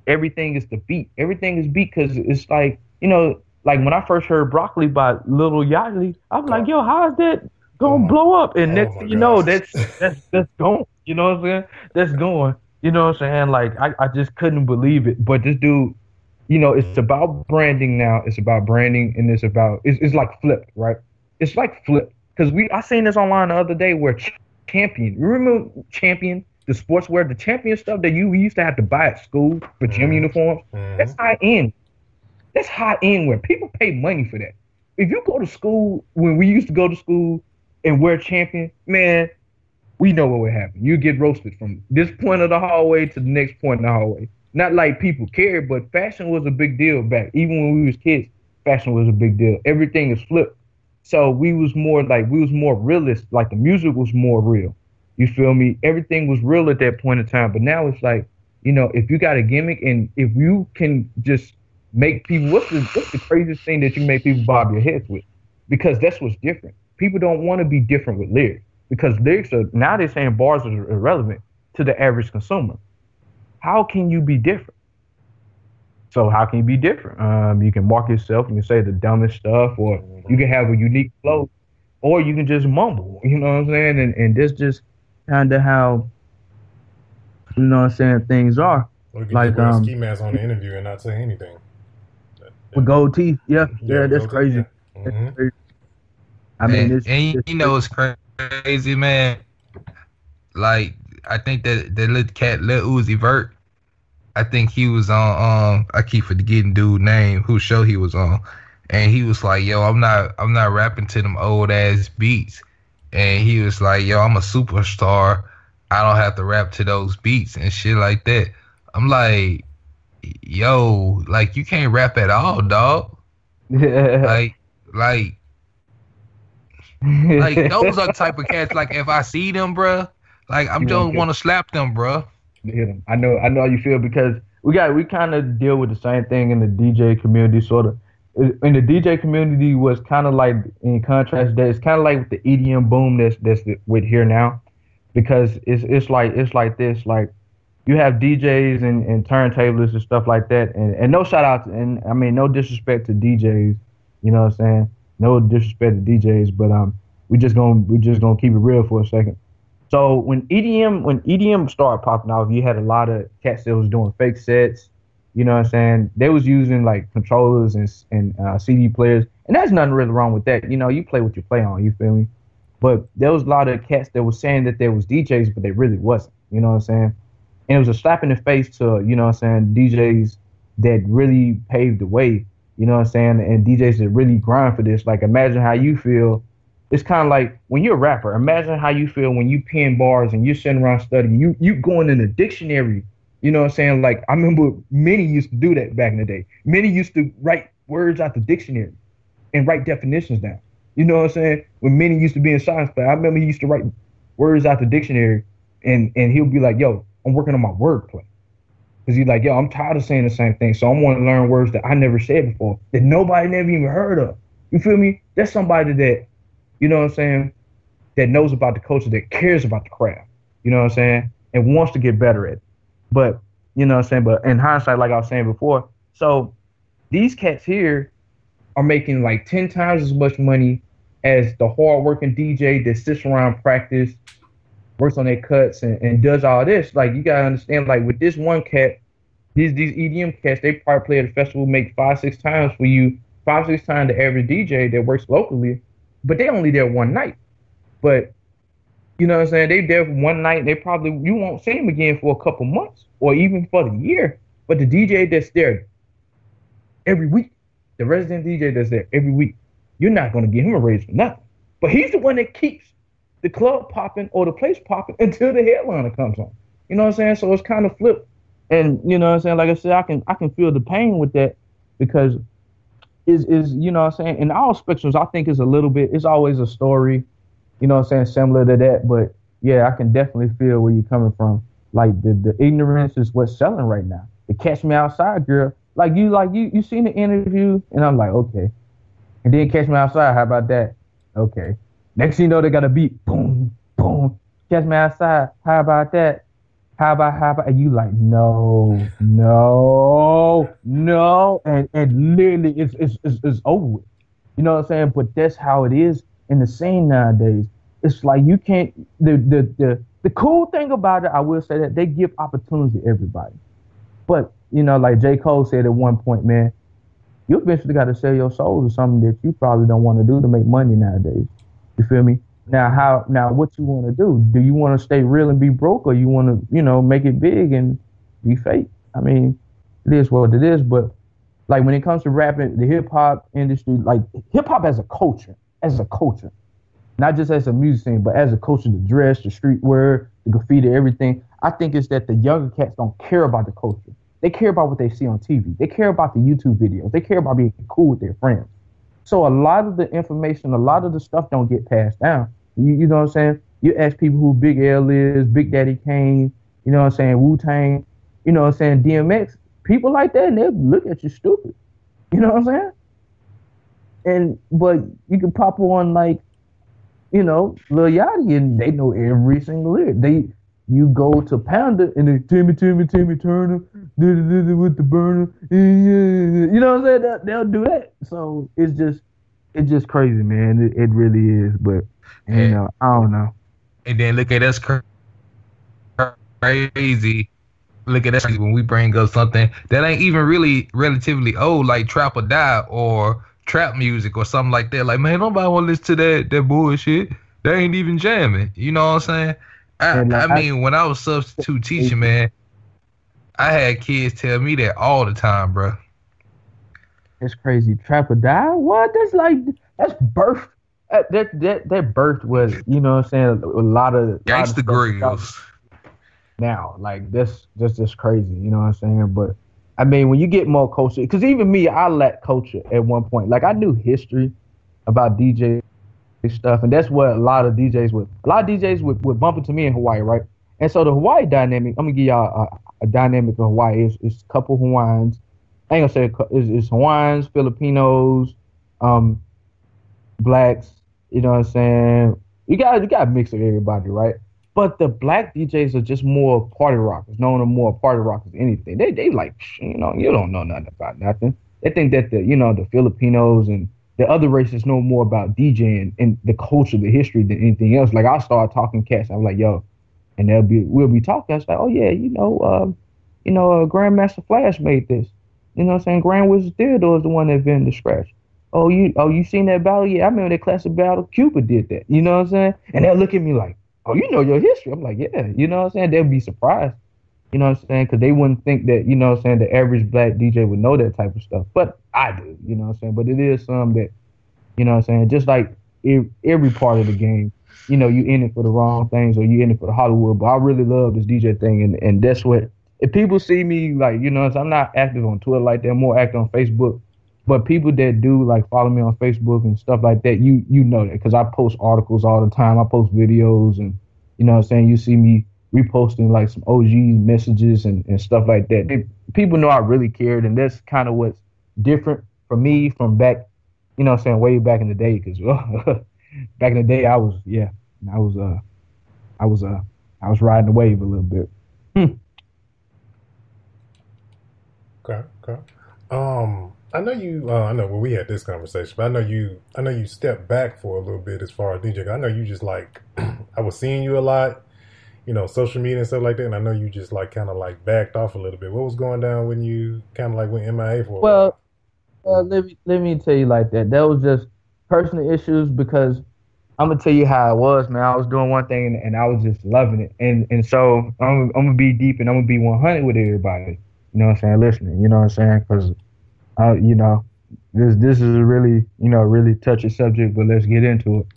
everything is the beat. Everything is beat because it's like you know like when I first heard Broccoli by Lil Yachty, I was like, yo, how is that gonna Oh. blow up? And Oh next you know, that's that's that's going. You know what I'm saying? That's going. You know what I'm saying? Like I, I just couldn't believe it. But this dude, you know, it's about branding now. It's about branding and it's about it's, it's like flipped, right? It's like flipped. Cause we I seen this online the other day where Ch- champion, you remember champion, the sportswear, the champion stuff that you used to have to buy at school for gym Mhm. uniforms. Mhm. That's high end. That's high end where people pay money for that. If you go to school when we used to go to school and wear champion, man, we know what would happen. You get roasted from this point of the hallway to the next point in the hallway. Not like people cared, but fashion was a big deal back. Even when we was kids, fashion was a big deal. Everything is flipped. So we was more like we was more realist. Like the music was more real. You feel me? Everything was real at that point in time. But now it's like you know, if you got a gimmick and if you can just make people, what's the what's the craziest thing that you make people bob your heads with? Because that's what's different. People don't want to be different with lyrics because lyrics are now they're saying bars are irrelevant to the average consumer. How can you be different? So how can you be different? Um, you can mark yourself. You can say the dumbest stuff, or you can have a unique flow, or you can just mumble. You know what I'm saying? And and this just kind of how you know what I'm saying things are. Or you can Like, just wear a um, ski mask on the interview and not say anything. with gold teeth. Yeah, yeah, that's go to- crazy. yeah. That's Mhm. crazy. I mean, and, it's, and you- it's- you know it's crazy, man. Like I think that that little cat, Lil Uzi Vert, I think he was on. Um, I keep forgetting dude name whose show he was on, and he was like, "Yo, I'm not, I'm not rapping to them old ass beats," and he was like, "Yo, I'm a superstar. I don't have to rap to those beats and shit like that." I'm like, "Yo, like you can't rap at all, dog. yeah. Like, like." like those are the type of cats. Like if I see them, bruh, like I'm You just won't want to slap them, bruh. I know, I know how you feel because we got we kind of deal with the same thing in the DJ community, sort of. In the DJ community was kind of like in contrast that it's kind of like with the EDM boom that's that's with here now, because it's it's like it's like this like you have DJs and, and turntablists and stuff like that, and, and no shout out to, and I mean no disrespect to DJs, you know what I'm saying? No disrespect to DJs, but um we just gonna we just gonna keep it real for a second. So when EDM when EDM started popping off, you had a lot of cats that was doing fake sets. You know what I'm saying? They was using like controllers and and uh, CD players, and there's nothing really wrong with that. You know, you play what you play on. You feel me? But there was a lot of cats that was saying that there was DJs, but they really wasn't. You know what I'm saying? And it was a slap in the face to you know what I'm saying DJs that really paved the way. You know what I'm saying? And DJs that really grind for this. Like imagine how you feel it's kind of like when you're a rapper. Imagine how you feel when you pen bars and you're sitting around studying. You you going in the dictionary. You know what I'm saying? Like I remember many used to do that back in the day. Many used to write words out the dictionary and write definitions down. You know what I'm saying? When many used to be in science class, I remember he used to write words out the dictionary, and and he'll be like, "Yo, I'm working on my wordplay." Cause he's like, yo, I'm tired of saying the same thing. So I want to learn words that I never said before, that nobody never even heard of. You feel me? That's somebody that you know what I'm saying, that knows about the culture, that cares about the craft, you know what I'm saying, and wants to get better at it. But, you know what I'm saying, but in hindsight, like I was saying before, so these cats here are making like 10 times as much money as the hardworking DJ that sits around practice, works on their cuts, and, and does all this. Like, you gotta understand, like, with this one cat, these these EDM cats, they probably play at a festival, make five, six times for you, five, six times the average DJ that works locally but they only there one night. But you know what I'm saying? They there for one night. They probably you won't see them again for a couple months or even for the year. But the DJ that's there every week, the resident DJ that's there every week, you're not gonna give him a raise for nothing. But he's the one that keeps the club popping or the place popping until the headliner comes on. You know what I'm saying? So it's kind of flipped. And you know what I'm saying? Like I said, I can I can feel the pain with that because is is you know what I'm saying in all spectrums I think is a little bit it's always a story you know what I'm saying similar to that but yeah I can definitely feel where you're coming from. Like the the ignorance is what's selling right now. The catch me outside girl like you like you you seen the interview? And I'm like okay. And then catch me outside how about that? Okay. Next thing you know they got a beat. Boom boom. Catch me outside how about that? How about how about and you like no no no. And and literally it's it's it's, it's over you know what i'm saying? But that's how it is in the scene nowadays it's like you can't the the the, the cool thing about it i will say that they give opportunity to everybody but you know like j cole said at one point man you eventually got to sell your soul to something that you probably don't want to do to make money nowadays you feel me now, how now what you want to do? Do you want to stay real and be broke, or you want to, you know, make it big and be fake? I mean, it is what it is. But like when it comes to rapping, the hip hop industry, like hip hop as a culture, as a culture, not just as a music scene, but as a culture, the dress, the streetwear, the graffiti, everything. I think it's that the younger cats don't care about the culture. They care about what they see on TV. They care about the YouTube videos. They care about being cool with their friends. So a lot of the information, a lot of the stuff don't get passed down. You, you know what I'm saying? You ask people who Big L is, Big Daddy Kane, you know what I'm saying, Wu Tang. you know what I'm saying, DMX, people like that, and they'll look at you stupid. You know what I'm saying? And but you can pop on like, you know, Lil Yachty, and they know every single lyric. They you go to Panda and they Timmy Timmy Timmy Turner with the burner. You know what I'm saying? They'll, they'll do that. So it's just it's just crazy, man. It, it really is. But you know, I don't know. And then look at us crazy. Look at us when we bring up something that ain't even really relatively old, like Trap or Die or trap music or something like that. Like, man, nobody want to listen to that that bullshit. They ain't even jamming. You know what I'm saying? I, uh, I mean, when I was substitute teaching, man, I had kids tell me that all the time, bro. It's crazy. Trap or die? What? That's like that's birth. That that that birth was, you know what I'm saying, a lot of Gangsta Grillz. Now, like this this just crazy, you know what I'm saying? But I mean, when you get more culture, because even me, I lacked culture at one point. Like I knew history about DJ stuff, and that's what a lot of DJs would. A lot of DJs would, would bump into me in Hawaii, right? And so the Hawaii dynamic, I'm gonna give y'all a, a dynamic of Hawaii. It's, it's a couple Hawaiians. I ain't gonna say it's, it's Hawaiians, Filipinos, um, blacks. You know what I'm saying? You got you got a mix of everybody, right? But the black DJs are just more party rockers, known as more party rockers than anything. They they like you know you don't know nothing about nothing. They think that the you know the Filipinos and the other races know more about DJing and the culture, the history than anything else. Like I started talking cats, I'm like yo, and they'll be we'll be talking. It's like oh yeah, you know, um, you know, uh, Grandmaster Flash made this. You know what I'm saying? Grand Wizard Theodore is the one that invented the scratch. Oh, you oh you seen that battle? Yeah, I remember that classic battle. Qbert did that. You know what I'm saying? And they'll look at me like, oh, you know your history. I'm like, yeah, you know what I'm saying? They'd be surprised. You know what I'm saying? Because they wouldn't think that, you know what I'm saying, the average black DJ would know that type of stuff. But I do, you know what I'm saying? But it is some that, you know what I'm saying, just like every part of the game, you know, you in it for the wrong things or you in it for the Hollywood. But I really love this DJ thing. And, and that's what, if people see me, like, you know, I'm not active on Twitter like that, I'm more active on Facebook. But people that do like follow me on Facebook and stuff like that, you you know that because I post articles all the time. I post videos and you know what I'm saying. You see me reposting like some OG messages and, and stuff like that. People know I really cared, and that's kind of what's different for me from back, you know what I'm saying, way back in the day. Because well, back in the day, I was yeah, I was uh, I was uh, I was riding the wave a little bit. Hmm. Okay, okay. Um, I know you. Uh, I know when we had this conversation, but I know you. I know you stepped back for a little bit as far as DJ. I know you just like I was seeing you a lot, you know, social media and stuff like that. And I know you just like kind of like backed off a little bit. What was going down when you kind of like went MIA for? well, well, let me let me tell you like that. That was just personal issues because I'm gonna tell you how it was, man. I was doing one thing and, and I was just loving it, and and so I'm, I'm gonna be deep and I'm gonna be 100 with everybody. You know what I'm saying? Listening. You know what I'm saying? Because uh, you know, this this is a really you know really touchy subject, but let's get into it.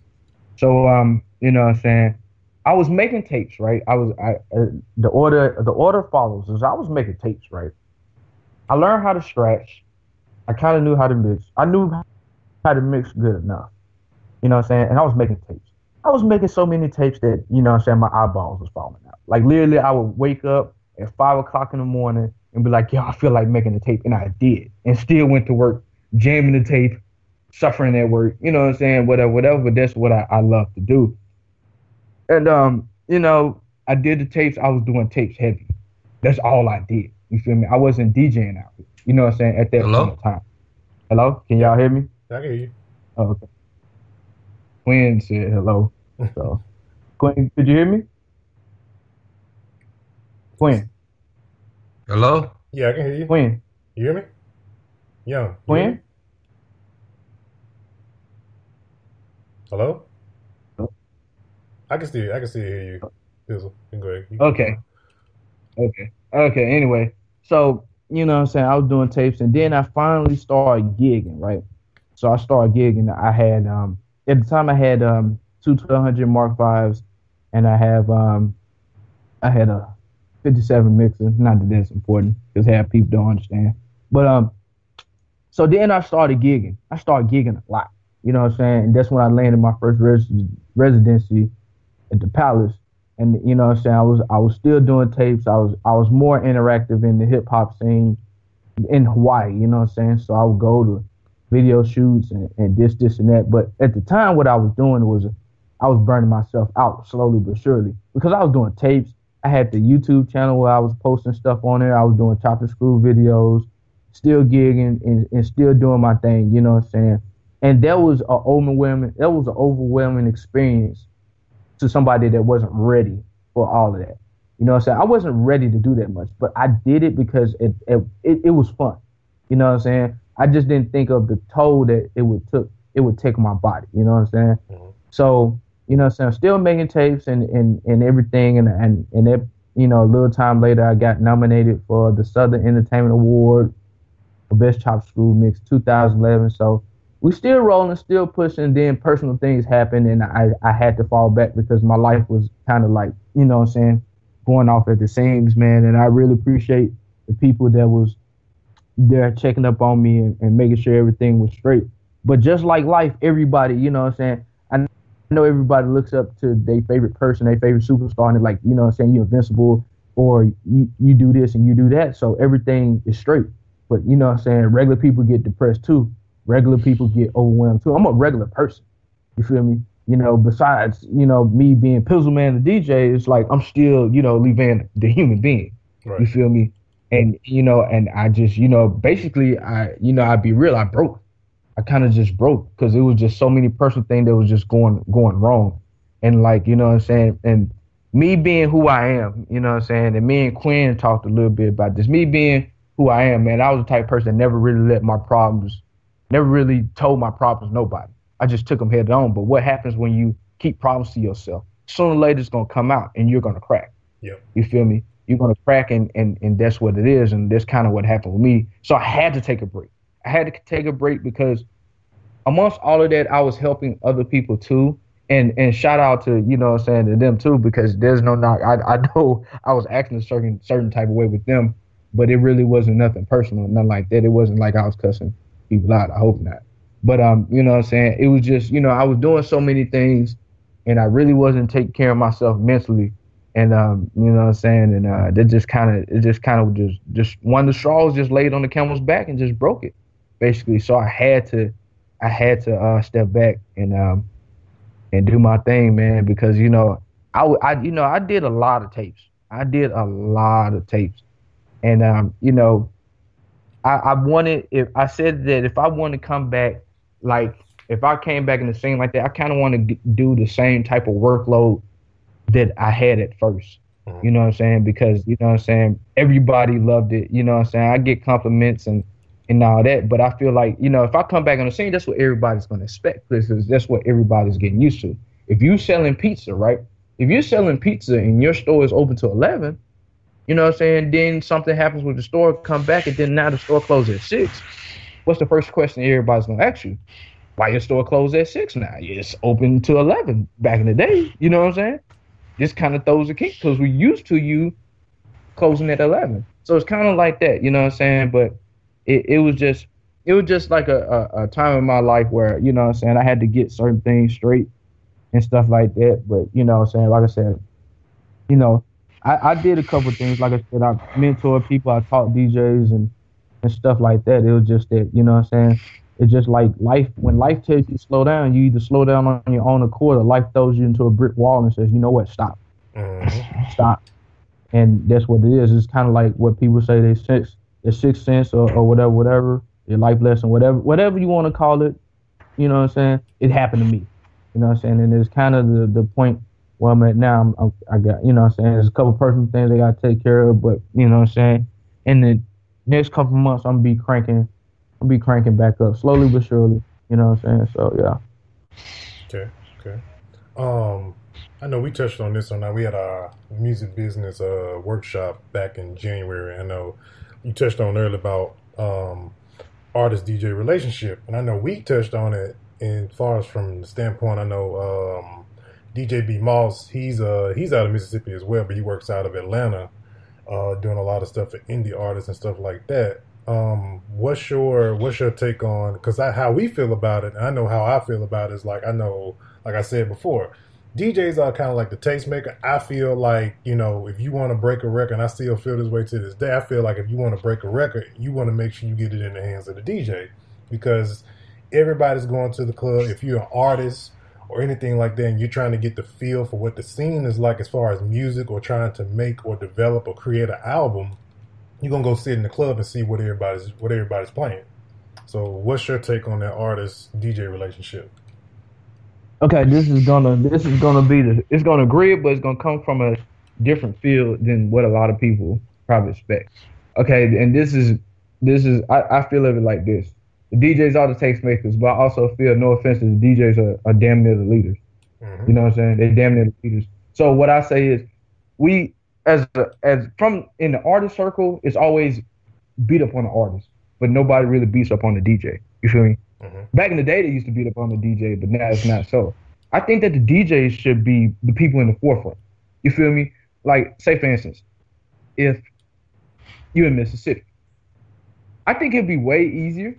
So um, you know, what I'm saying, I was making tapes, right? I was I uh, the order the order follows is I was making tapes, right? I learned how to scratch. I kind of knew how to mix. I knew how to mix good enough. You know what I'm saying? And I was making tapes. I was making so many tapes that, you know what I'm saying, my eyeballs was falling out. Like literally I would wake up at five o'clock in the morning and be like, yo, I feel like making a tape. And I did. And still went to work, jamming the tape, suffering at work, you know what I'm saying? Whatever, whatever. But that's what I, I love to do. And um, you know, I did the tapes, I was doing tapes heavy. That's all I did. You feel me? I wasn't DJing out here. You know what I'm saying? At that Hello? time. Hello? Can y'all hear me? I hear you. Oh, okay. Quinn said hello. So Quinn, could you hear me? Quinn. Hello? Yeah, I can hear you. When? You hear me? Yeah. When? Hello? I can still I can still hear you. Pizzle. Go ahead. You okay. Okay. Okay. Anyway, so you know what I'm saying? I was doing tapes and then I finally started gigging, right? So I started gigging. I had um at the time I had um two 1200 Mark Fives and I have um I had a 57 mixer. Not that that's important because half people don't understand. But um, so then I started gigging. I started gigging a lot. You know what I'm saying? And that's when I landed my first res- residency at the Palace. and you know what I'm saying I was I was still doing tapes. I was I was more interactive in the hip hop scene in Hawaii. You know what I'm saying? So I would go to video shoots and, and this this and that. But at the time, what I was doing was I was burning myself out slowly but surely because I was doing tapes. I had the YouTube channel where I was posting stuff on there. I was doing chop and screw videos, still gigging and, and still doing my thing. You know what I'm saying? And that was a overwhelming that was an overwhelming experience to somebody that wasn't ready for all of that. You know what I'm saying? I wasn't ready to do that much, but I did it because it it, it, it was fun. You know what I'm saying? I just didn't think of the toll that it would took it would take my body. You know what I'm saying? Mm-hmm. So you know, so I'm still making tapes and, and, and everything, and and and it, you know, a little time later, I got nominated for the Southern Entertainment Award for Best Chop Screw Mix 2011. So we still rolling, still pushing. Then personal things happened, and I I had to fall back because my life was kind of like, you know, what I'm saying, going off at the seams, man. And I really appreciate the people that was there checking up on me and, and making sure everything was straight. But just like life, everybody, you know, what I'm saying I know everybody looks up to their favorite person, their favorite superstar, and they're like, you know I'm saying, you're invincible or you, you do this and you do that. So everything is straight. But you know I'm saying, regular people get depressed too. Regular people get overwhelmed too. I'm a regular person. You feel me? You know, besides, you know, me being Pizzlemane the DJ, it's like I'm still, you know, leaving the human being. Right. You feel me? And you know, and I just, you know, basically I, you know, I'd be real, I broke. I kind of just broke because it was just so many personal things that was just going going wrong, and like you know what I'm saying, and me being who I am, you know what I'm saying, and me and Quinn talked a little bit about this. Me being who I am, man, I was the type of person that never really let my problems, never really told my problems nobody. I just took them head on. But what happens when you keep problems to yourself? Sooner or later, it's gonna come out, and you're gonna crack. Yeah. You feel me? You're gonna crack, and and and that's what it is, and that's kind of what happened with me. So I had to take a break. I had to take a break because amongst all of that, I was helping other people too. And and shout out to, you know I'm saying, to them too, because there's no knock. I, I know I was acting a certain certain type of way with them, but it really wasn't nothing personal, nothing like that. It wasn't like I was cussing people out. I hope not. But um, you know I'm saying? It was just, you know, I was doing so many things and I really wasn't taking care of myself mentally. And um, you know I'm saying? And uh that just kinda it just kind of just just one of the straws just laid on the camel's back and just broke it, basically. So I had to I had to uh, step back and um, and do my thing, man, because you know I, I you know I did a lot of tapes. I did a lot of tapes, and um, you know, I, I wanted if I said that if I want to come back, like if I came back in the scene like that, I kind of want to do the same type of workload that I had at 1st mm-hmm. You know what I'm saying? Because you know what I'm saying. Everybody loved it. You know what I'm saying. I get compliments and and all that. But I feel like, you know, if I come back on the scene, that's what everybody's going to expect because that's what everybody's getting used to. If you selling pizza, right? If you're selling pizza and your store is open to 11, you know what I'm saying? Then something happens with the store, come back, and then now the store closes at 6. What's the first question everybody's going to ask you? Why your store closed at 6 now? It's open to 11 back in the day. You know what I'm saying? This kind of throws a kick because we're used to you closing at 11. So it's kind of like that, you know what I'm saying? But it, it was just it was just like a, a, a, time in my life where, you know what I'm saying, I had to get certain things straight and stuff like that. But, you know what I'm saying, like I said, you know, I, I did a couple things. Like I said, I mentored people, I taught DJs and, and stuff like that. It was just that, you know what I'm saying? It's just like life, when life tells you to slow down, you either slow down on your own accord or life throws you into a brick wall and says, you know what, stop. Mm-hmm. Stop. And that's what it is. It's kind of like what people say they sense your sixth sense or, or whatever, whatever, your life lesson, whatever, whatever you want to call it. You know what I'm saying? It happened to me. You know what I'm saying? And it's kind of the, the point where I'm at now. I'm, I'm, i got, you know what I'm saying? There's a couple personal things I got to take care of, but you know what I'm saying? In the next couple months, I'm be cranking, I'll be cranking back up slowly but surely. You know what I'm saying? So yeah. Okay. Okay. Um, I know we touched on this on that. We had our music business uh workshop back in January. I know you touched on earlier about um, artist DJ relationship, and I know we touched on it in far as from the standpoint. I know um, DJ B Moss, he's uh he's out of Mississippi as well, but he works out of Atlanta, uh, doing a lot of stuff for indie artists and stuff like that. Um, what's your what's your take on? Because how we feel about it, I know how I feel about it. Is like I know, like I said before, DJs are kind of like the tastemaker. I feel like, you know, if you want to break a record, and I still feel this way to this day, I feel like if you want to break a record, you want to make sure you get it in the hands of the DJ because everybody's going to the club. If you're an artist or anything like that, and you're trying to get the feel for what the scene is like as far as music or trying to make or develop or create an album, you're gonna go sit in the club and see what everybody's what everybody's playing. So, what's your take on that artist DJ relationship? Okay, this is gonna this is gonna be the it's gonna agree, but it's gonna come from a different field than what a lot of people probably expect. Okay, and this is this is I, I feel of it like this. The DJs are the tastemakers, but I also feel no offense to the DJs are, are damn near the leaders. Mm-hmm. You know what I'm saying? They're damn near the leaders. So what I say is we as a, as from in the artist circle, it's always beat up on the artist, but nobody really beats up on the DJ. You feel me? Mm-hmm. Back in the day, they used to beat up on the DJ, but now it's not so. I think that the DJs should be the people in the forefront. You feel me? Like, say for instance, if you're in Mississippi, I think it'd be way easier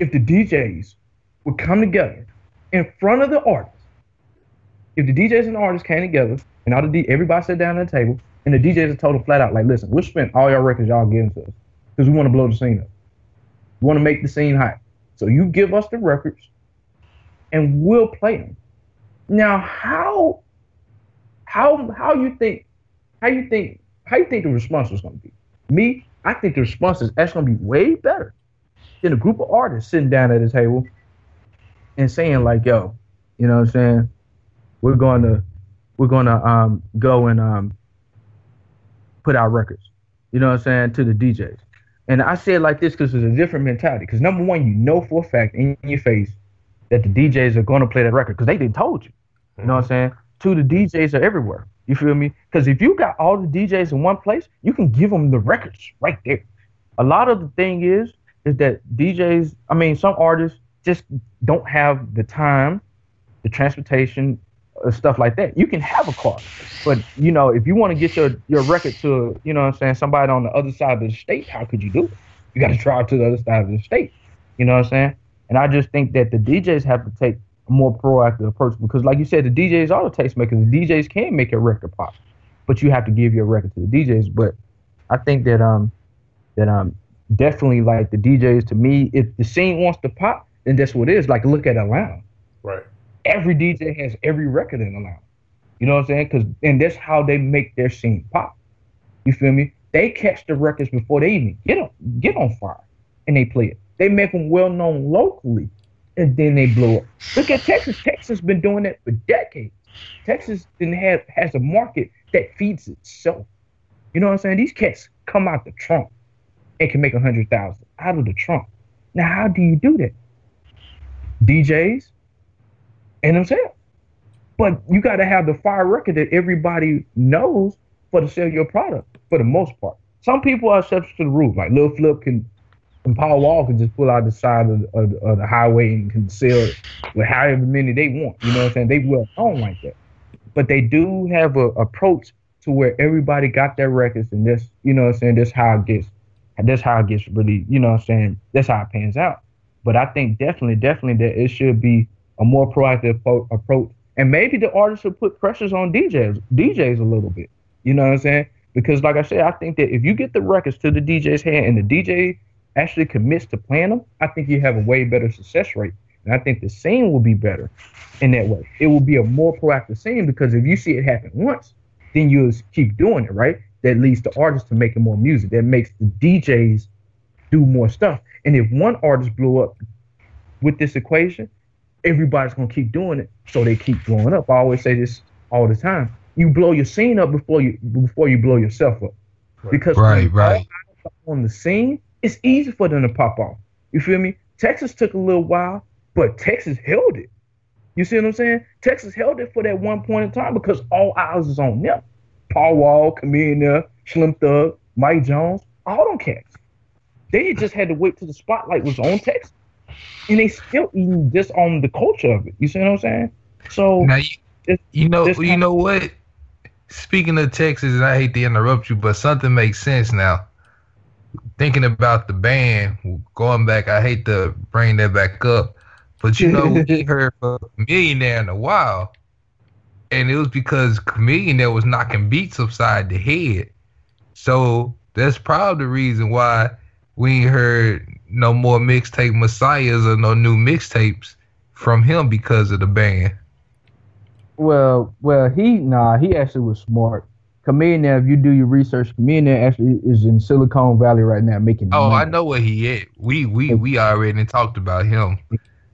if the DJs would come together in front of the artists. If the DJs and the artists came together and all the D- everybody sat down at the table and the DJs have told them flat out, like, listen, we'll spend all your records y'all getting to us because we want to blow the scene up. We want to make the scene hot. So you give us the records, and we'll play them. Now, how how how you think how you think how you think the response was going to be? Me, I think the response is actually going to be way better than a group of artists sitting down at a table and saying like, "Yo, you know what I'm saying? We're going to we're going to um, go and um, put out records." You know what I'm saying to the DJs. And I say it like this because it's a different mentality. Because number one, you know for a fact in your face that the DJs are going to play that record because they didn't told you. You know what I'm mm-hmm. saying? Two, the DJs are everywhere. You feel me? Because if you got all the DJs in one place, you can give them the records right there. A lot of the thing is, is that DJs, I mean, some artists just don't have the time, the transportation, stuff like that. You can have a car, but you know, if you want to get your your record to, you know, I'm saying somebody on the other side of the state, how could you do it? You got to drive to the other side of the state. You know what I'm saying? And I just think that the DJs have to take a more proactive approach because, like you said, the DJs are the tastemakers. The DJs can make a record pop, but you have to give your record to the DJs. But I think that um that um definitely like the DJs to me, if the scene wants to pop, then that's what it is. Like look at Atlanta. Right every DJ has every record in the line. You know what I'm saying? Because and that's how they make their scene pop. You feel me? They catch the records before they even get on get on fire, and they play it. They make them well known locally, and then they blow up. Look at Texas. Texas been doing that for decades. Texas didn't have has a market that feeds itself. You know what I'm saying? These cats come out the trunk and can make a hundred thousand out of the trunk. Now, how do you do that? DJs, and themselves. But you got to have the fire record that everybody knows for to sell your product for the most part. Some people are exceptions to the rule. Like Lil Flip can and Paul Wall can just pull out the side of, of, of, the highway and can sell it with however many they want. You know what I'm saying? They will own like that. But they do have a approach to where everybody got their records and this, you know what I'm saying, that's how it gets that's how it gets really, you know what I'm saying, that's how it pans out. But I think definitely, definitely that it should be a more proactive po- approach. And maybe the artists should put pressures on DJs, DJs a little bit. You know what I'm saying? Because like I said, I think that if you get the records to the DJ's hand and the DJ actually commits to playing them, I think you have a way better success rate. And I think the scene will be better in that way. It will be a more proactive scene because if you see it happen once, then you'll keep doing it, right? That leads the artists to making more music. That makes the DJs do more stuff. And if one artist blew up with this equation, everybody's gonna keep doing it, so they keep blowing up. I always say this all the time. You blow your scene up before you before you blow yourself up, because right, right. on the scene, it's easy for them to pop off. You feel me? Texas took a little while, but Texas held it. You see what I'm saying? Texas held it for that one point in time because all eyes is on them. Paul Wall, Chamillionaire, Slim Thug, Mike Jones, all them cats. They just had to wait till the spotlight was on Texas and they still on the culture of it. You see what I'm saying? So now you, you know you know what? Speaking of Texas, and I hate to interrupt you, but something makes sense now. Thinking about the band going back, I hate to bring that back up, but you know we heard from Millionaire in a while. and it was because Millionaire was knocking beats upside the head. So that's probably the reason why we ain't heard no more Mixtape Messiahs or no new mixtapes from him because of the ban. Well, well, he nah, he actually was smart. Chameleon, if you do your research, Chameleon actually is in Silicon Valley right now making. Oh, money. I know where he at. We we we already talked about him.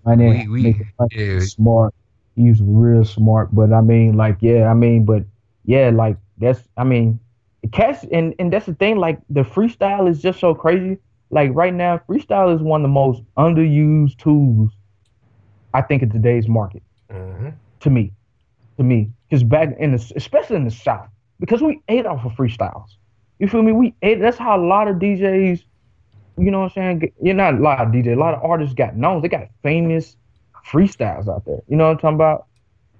I We- we- yeah. smart. He was real smart, but I mean, like, yeah, I mean, but yeah, like that's, I mean, cats, and and that's the thing. Like the freestyle is just so crazy. Like right now, freestyle is one of the most underused tools, I think, in today's market. hmm to me, to me, because back in the, especially in the South, because we ate off of freestyles. You feel me? We ate. That's how a lot of DJs, you know what I'm saying? You're not a lot of DJs. A lot of artists got known. They got famous freestyles out there. You know what I'm talking about?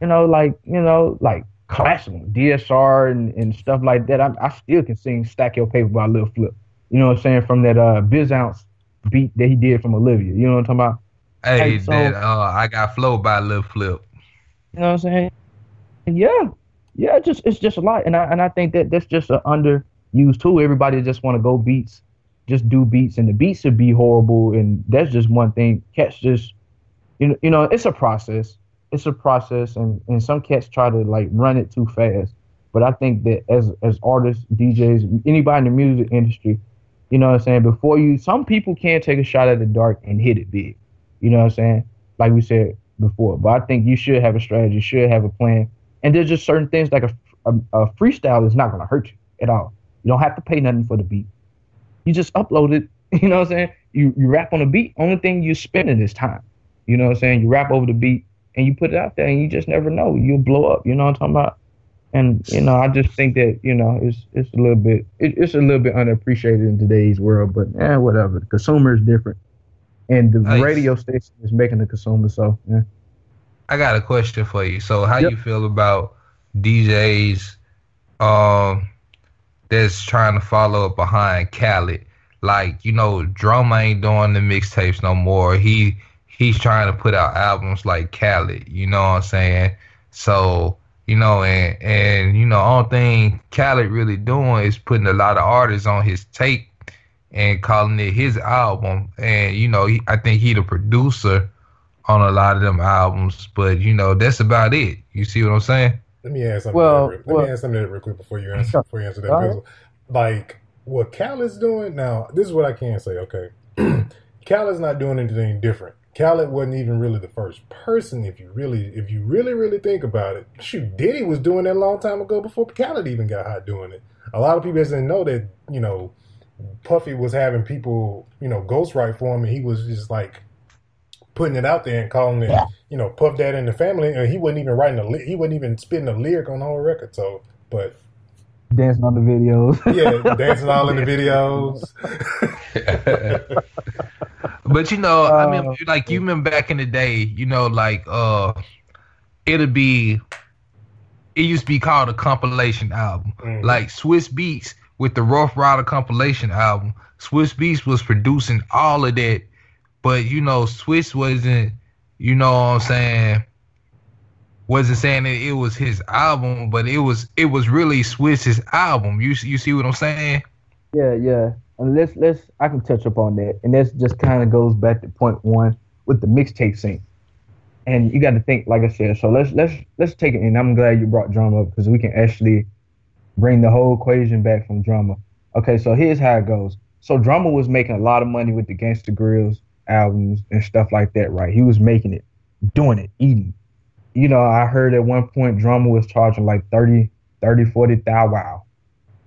You know, like you know, like classic DSR and, and stuff like that. I, I still can sing "Stack Your Paper" by Lil Flip. You know what I'm saying? From that uh Bizounce beat that he did from Olivia. You know what I'm talking about? Hey, Hey, so- that uh, I got flow by Lil Flip. You know what I'm saying? Yeah, yeah. It's just it's just a lot, and I and I think that that's just an underused tool. Everybody just want to go beats, just do beats, and the beats should be horrible, and that's just one thing. Cats just, you know, you know, it's a process. It's a process, and and some cats try to like run it too fast. But I think that as as artists, DJs, anybody in the music industry, you know what I'm saying. Before you, some people can't take a shot at the dark and hit it big. You know what I'm saying? Like we said before. But I think you should have a strategy, should have a plan. And there's just certain things like a, a, a freestyle is not going to hurt you at all. You don't have to pay nothing for the beat. You just upload it. You know what I'm saying? You you rap on a beat. Only thing you're spending is time. You know what I'm saying? You rap over the beat and you put it out there, and you just never know. You'll blow up. You know what I'm talking about? And you know, I just think that you know it's it's a little bit it, it's a little bit unappreciated in today's world. But eh, whatever. The consumer is different, and the Nice. radio station is making the consumer. So yeah. I got a question for you. So, how Yep. you feel about DJs um that's trying to follow up behind Khaled? Like, you know, Drama ain't doing the mixtapes no more. He he's trying to put out albums like Khaled. You know what I'm saying? So, you know, and and you know, only thing Khaled really doing is putting a lot of artists on his tape and calling it his album. And you know, he, I think he the producer on a lot of them albums, but you know that's about it. You see what I'm saying? Let me ask something. Well, to that well- let me ask something that real quick before you answer. Before you answer that, Go ahead. because, like what Cal is doing now. This is what I can say. Okay, Cal is not doing anything different. Khaled wasn't even really the first person. If you really, if you really, really think about it, shoot, Diddy was doing that a long time ago before Khaled even got hot doing it. A lot of people just didn't know that. You know, Puffy was having people, you know, ghostwrite for him, and he was just like putting it out there and calling it, you know, Puff Dad in the family, and he wasn't even writing a, he wasn't even spitting a lyric on the whole record. So, but dancing on the videos. yeah, dancing all in the videos. but you know, I mean, Uh, like you remember back in the day, you know, like uh, it'd be, it used to be called a compilation album, Mhm. like Swizz Beatz with the Ruff Ryder compilation album. Swizz Beatz was producing all of that, but you know, Swizz wasn't, you know, what I'm saying. Wasn't saying that it was his album, but it was it was really Swizz's album. You you see what I'm saying? Yeah, yeah. And let's let's I can touch up on that. And that's just kind of goes back to point one with the mixtape scene. And you got to think, like I said. So let's let's let's take it. And I'm glad you brought drama up because we can actually bring the whole equation back from drama. Okay, so here's how it goes. So drama was making a lot of money with the Gangsta Grillz albums and stuff like that, right? He was making it, doing it, eating. You know, I heard at one point drama was charging like 30, 30, 40 thou wow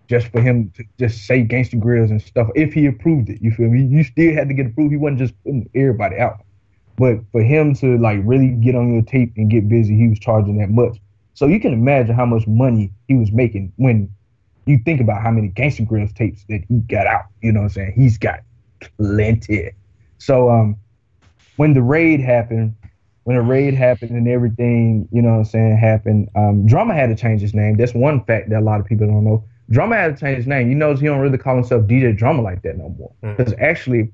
just for him to just say Gangsta Grillz and stuff if he approved it. You feel me? You still had to get approved. He wasn't just putting everybody out. But for him to like really get on your tape and get busy, he was charging that much. So you can imagine how much money he was making when you think about how many Gangsta Grillz tapes that he got out. You know what I'm saying? He's got plenty. So um when the raid happened, when the raid happened and everything, you know what I'm saying, happened, um, Drama had to change his name. That's one fact that a lot of people don't know. Drama had to change his name. You notice he don't really call himself DJ Drama like that no more. Because actually,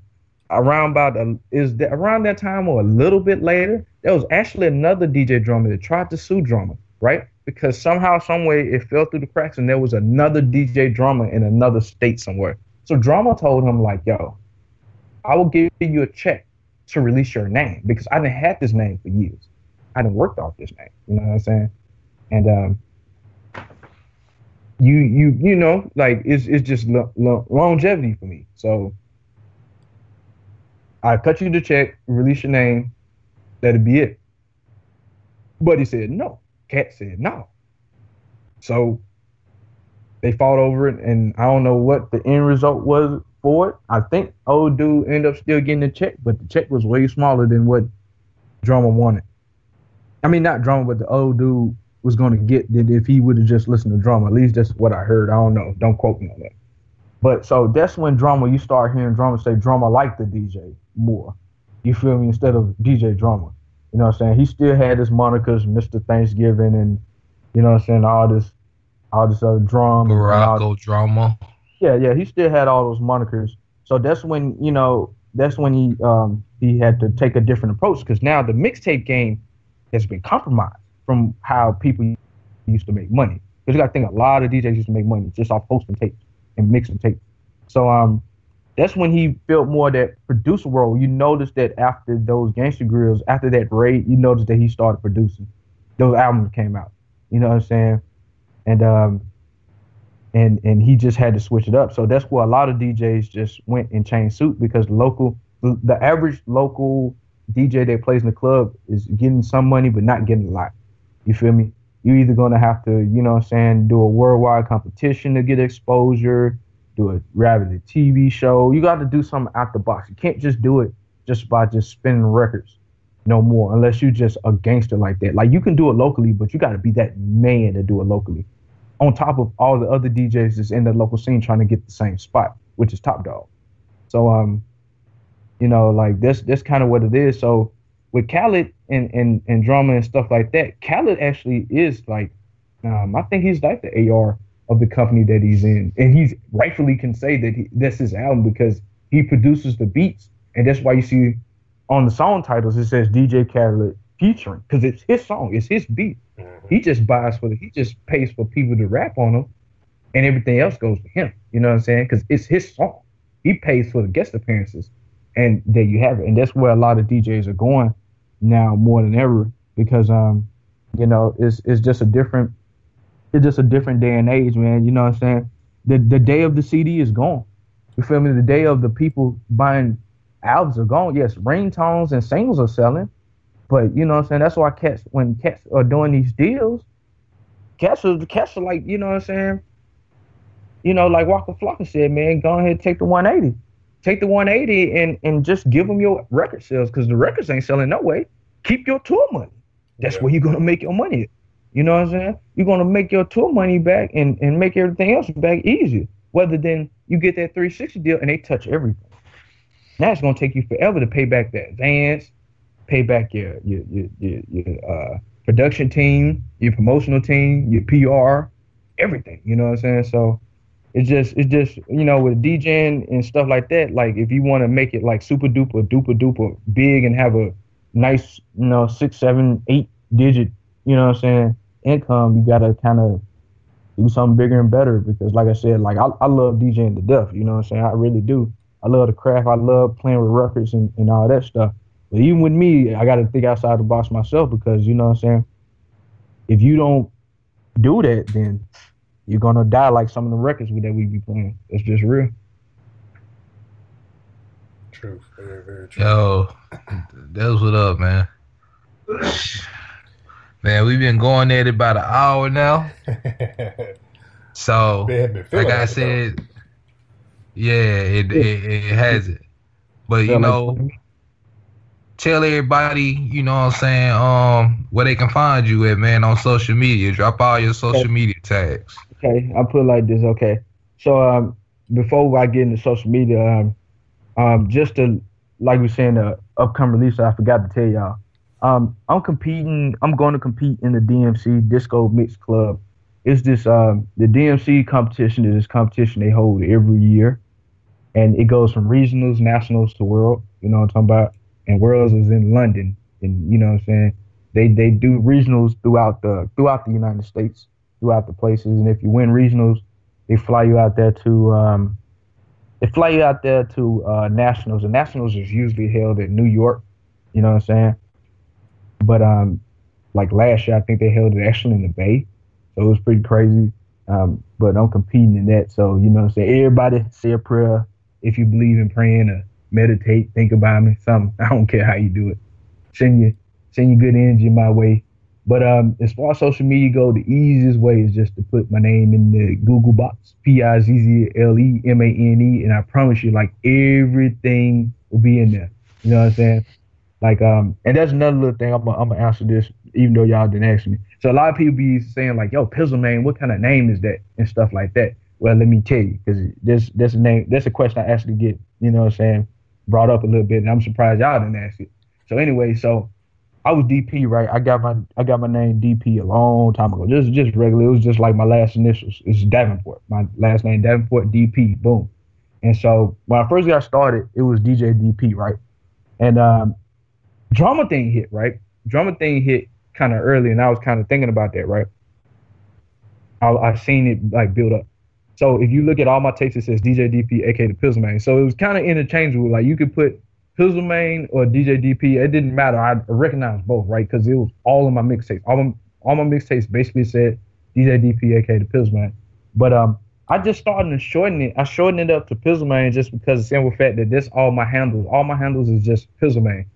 around about a, is that around that time or a little bit later, there was actually another DJ Drama that tried to sue Drama, right? because somehow, some way, it fell through the cracks, and there was another DJ Drama in another state somewhere. So Drama told him like, "Yo, I will give you a check to release your name because I didn't have this name for years. I didn't worked off this name. You know what I'm saying? And um, you you you know like it's it's just lo- lo- longevity for me. So I cut you the check, release your name, that'd be it. But he said no. Cat said no. So they fought over it, and I don't know what the end result was for it. I think old dude ended up still getting the check, but the check was way smaller than what Drama wanted. I mean, not Drama, but the old dude was going to get that if he would have just listened to Drama. At least that's what I heard. I don't know. Don't quote me on that. But so that's when Drama, you start hearing Drama say Drama like the DJ more. You feel me? Instead of DJ Drama. You know what I'm saying? He still had his monikers, Mr. Thanksgiving, and you know what I'm saying, all this all this other drum. all- Morocco drama. Yeah, yeah, he still had all those monikers. So that's when you know that's when he um he had to take a different approach because now the mixtape game has been compromised from how people used to make money. Because you got to think a lot of DJs used to make money just off posting tapes and mixing tapes. So um that's when he felt more that producer role. You notice that after those Gangsta Grillz, after that raid, you notice that he started producing. Those albums came out. You know what I'm saying? And um and and he just had to switch it up. So that's where a lot of DJs just went and changed suit because local, the, average local DJ that plays in the club is getting some money but not getting a lot. You feel me? You either gonna have to, you know what I'm saying, do a worldwide competition to get exposure, do a reality TV show. You got to do something out the box. You can't just do it just by just spinning records no more unless you just a gangster like that. Like you can do it locally, but you got to be that man to do it locally on top of all the other DJs that's in the local scene trying to get the same spot, which is Top Dog. So um, you know, like this that's kind of what it is. So with Khaled and, and and drama and stuff like that, Khaled actually is like um, I think he's like the AR of the company that he's in. And he's rightfully can say that he, that's his album because he produces the beats. And that's why you see on the song titles it says DJ Khaled featuring because it's his song, it's his beat. He just buys for the, he just pays for people to rap on him, and everything else goes to him. You know what I'm saying? Because it's his song. He pays for the guest appearances, and there you have it. And that's where a lot of DJs are going now more than ever because um, you know, it's it's just a different, it's just a different day and age, man. You know what I'm saying? The the day of the CD is gone. You feel me? The day of the people buying albums are gone. Yes, ringtones and singles are selling. But you know what I'm saying? That's why cats when cats are doing these deals, cats are cats are like, you know what I'm saying? You know, like Waka Flocka said, man, go ahead and take the 180. Take the 180 and and just give them your record sales because the records ain't selling no way. Keep your tour money. That's Yeah. where you're gonna make your money. You know what I'm saying? You're gonna make your tour money back and, and make everything else back easier. Whether then you get that 360 deal and they touch everything. Now it's gonna take you forever to pay back that advance, pay back your your your your, your uh, production team, your promotional team, your PR, everything. You know what I'm saying? So it's just it's just you know with DJing and stuff like that. Like if you want to make it like super duper duper duper big and have a nice you know six seven eight digit you know what I'm saying income, you gotta kind of do something bigger and better because like I said, like I, I love DJing to death. You know what I'm saying? I really do. I love the craft. I love playing with records and, and all that stuff. But even with me, I got to think outside the box myself because you know what I'm saying. If you don't do that, then you're gonna die like some of the records that we be playing. It's just real. True. Very, very true. Yo, that's what up, man. Man, we've been going at it about an hour now. So, They have been feeling like I said, yeah, it, it it has it. But you know, tell everybody, you know what I'm saying, um, where they can find you at, man, on social media. Drop all your social media tags. Okay, I'll put it like this. Okay, so um, before I get into social media, um, um, just to like we saying the upcoming release, I forgot to tell y'all. Um, I'm competing. I'm going to compete in the DMC Disco Mix Club. It's this um, the DMC competition is this competition they hold every year, and it goes from regionals, nationals to world. You know what I'm talking about? And worlds is in London, and you know what I'm saying. they they do regionals throughout the throughout the United States, throughout the places, and if you win regionals, they fly you out there to um, they fly you out there to uh, nationals. And nationals is usually held in New York. You know what I'm saying? But um, like last year, I think they held it actually in the Bay, so it was pretty crazy. Um, but I'm competing in that, so you know what I'm saying. Everybody say a prayer if you believe in praying or meditate, think about me, something. I don't care how you do it. Send you send you good energy my way. But um, as far as social media go, the easiest way is just to put my name in the Google box, P I Z Z L E M A N E, and I promise you, like everything will be in there. You know what I'm saying? Like um, and that's another little thing. I'm gonna, answer this, even though y'all didn't ask me. So a lot of people be saying like, "Yo, Pizzlemane, what kind of name is that?" and stuff like that. Well, let me tell you, because this this name, that's a question I actually get. You know what I'm saying? Brought up a little bit, and I'm surprised y'all didn't ask it. So anyway, so I was DP, right? I got my I got my name DP a long time ago. Just just regular. It was just like my last initials. It's Davenport. My last name Davenport DP. Boom. And so when I first got started, it was DJ DP, right? And um, drama thing hit, right? Drama thing hit kind of early, and I was kind of thinking about that, right? I I seen it like build up. So if you look at all my tapes, it says DJ DP, aka the Pizzlemane. So it was kind of interchangeable. Like you could put Pizzlemane or DJ DP, it didn't matter. I recognized both, right? Because it was all in my mixtapes. All my all my mixtapes basically said DJ DP, aka the Pizzlemane. But um, I just started to shorten it. I shortened it up to Pizzlemane just because the simple fact that this all my handles. All my handles is just Pizzlemane.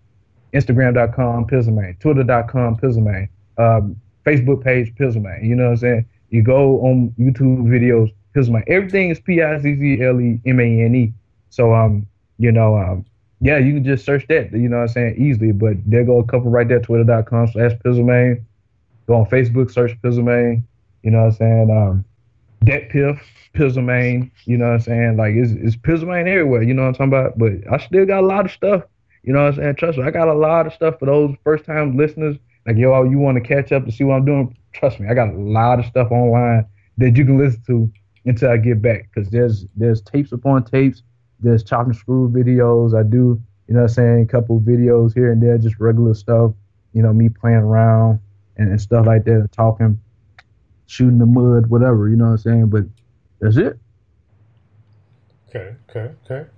Instagram.com, Pizzlemane. Twitter.com, Pizzlemane. Um, Facebook page, Pizzlemane. You know what I'm saying? You go on YouTube videos, Pizzlemane. Everything is P I Z Z L E M A N E. So um, you know um yeah, you can just search that, you know what I'm saying, easily. But there go a couple right there, twitter.com slash Pizzlemane. Go on Facebook, search Pizzlemane. You know what I'm saying? Um, DatPiff, Pizzlemane. You know what I'm saying? Like, it's, it's Pizzlemane everywhere. You know what I'm talking about? But I still got a lot of stuff. You know what I'm saying? Trust me, I got a lot of stuff for those first time listeners. Like, yo, you want to catch up to see what I'm doing? Trust me, I got a lot of stuff online that you can listen to until I get back. Because there's there's tapes upon tapes there's chop and screw videos. I do, you know what I'm saying, a couple videos here and there, just regular stuff, you know, me playing around and, and stuff like that, talking, shooting the mud, whatever, you know what I'm saying? But that's it. Okay, okay, okay.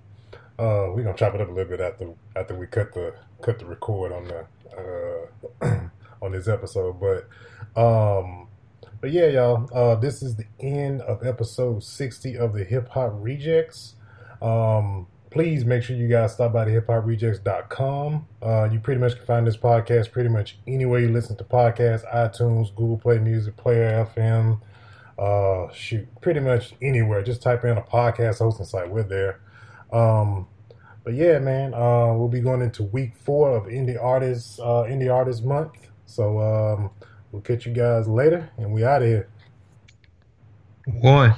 Uh, we're gonna chop it up a little bit after after we cut the cut the record on the uh, on this episode. But um, but yeah, y'all. Uh, this is the end of episode sixty of the Hip Hop Rejectz. Um, please make sure you guys stop by the hiphoprejectz.com. Uh, you pretty much can find this podcast pretty much anywhere you listen to podcasts, iTunes, Google Play Music, Player FM, uh, shoot, pretty much anywhere. Just type in a podcast hosting site. We're there. Um, but yeah, man, uh, we'll be going into week four of Indie Artists, uh, Indie Artists Month. So um, we'll catch you guys later, and we out of here. One.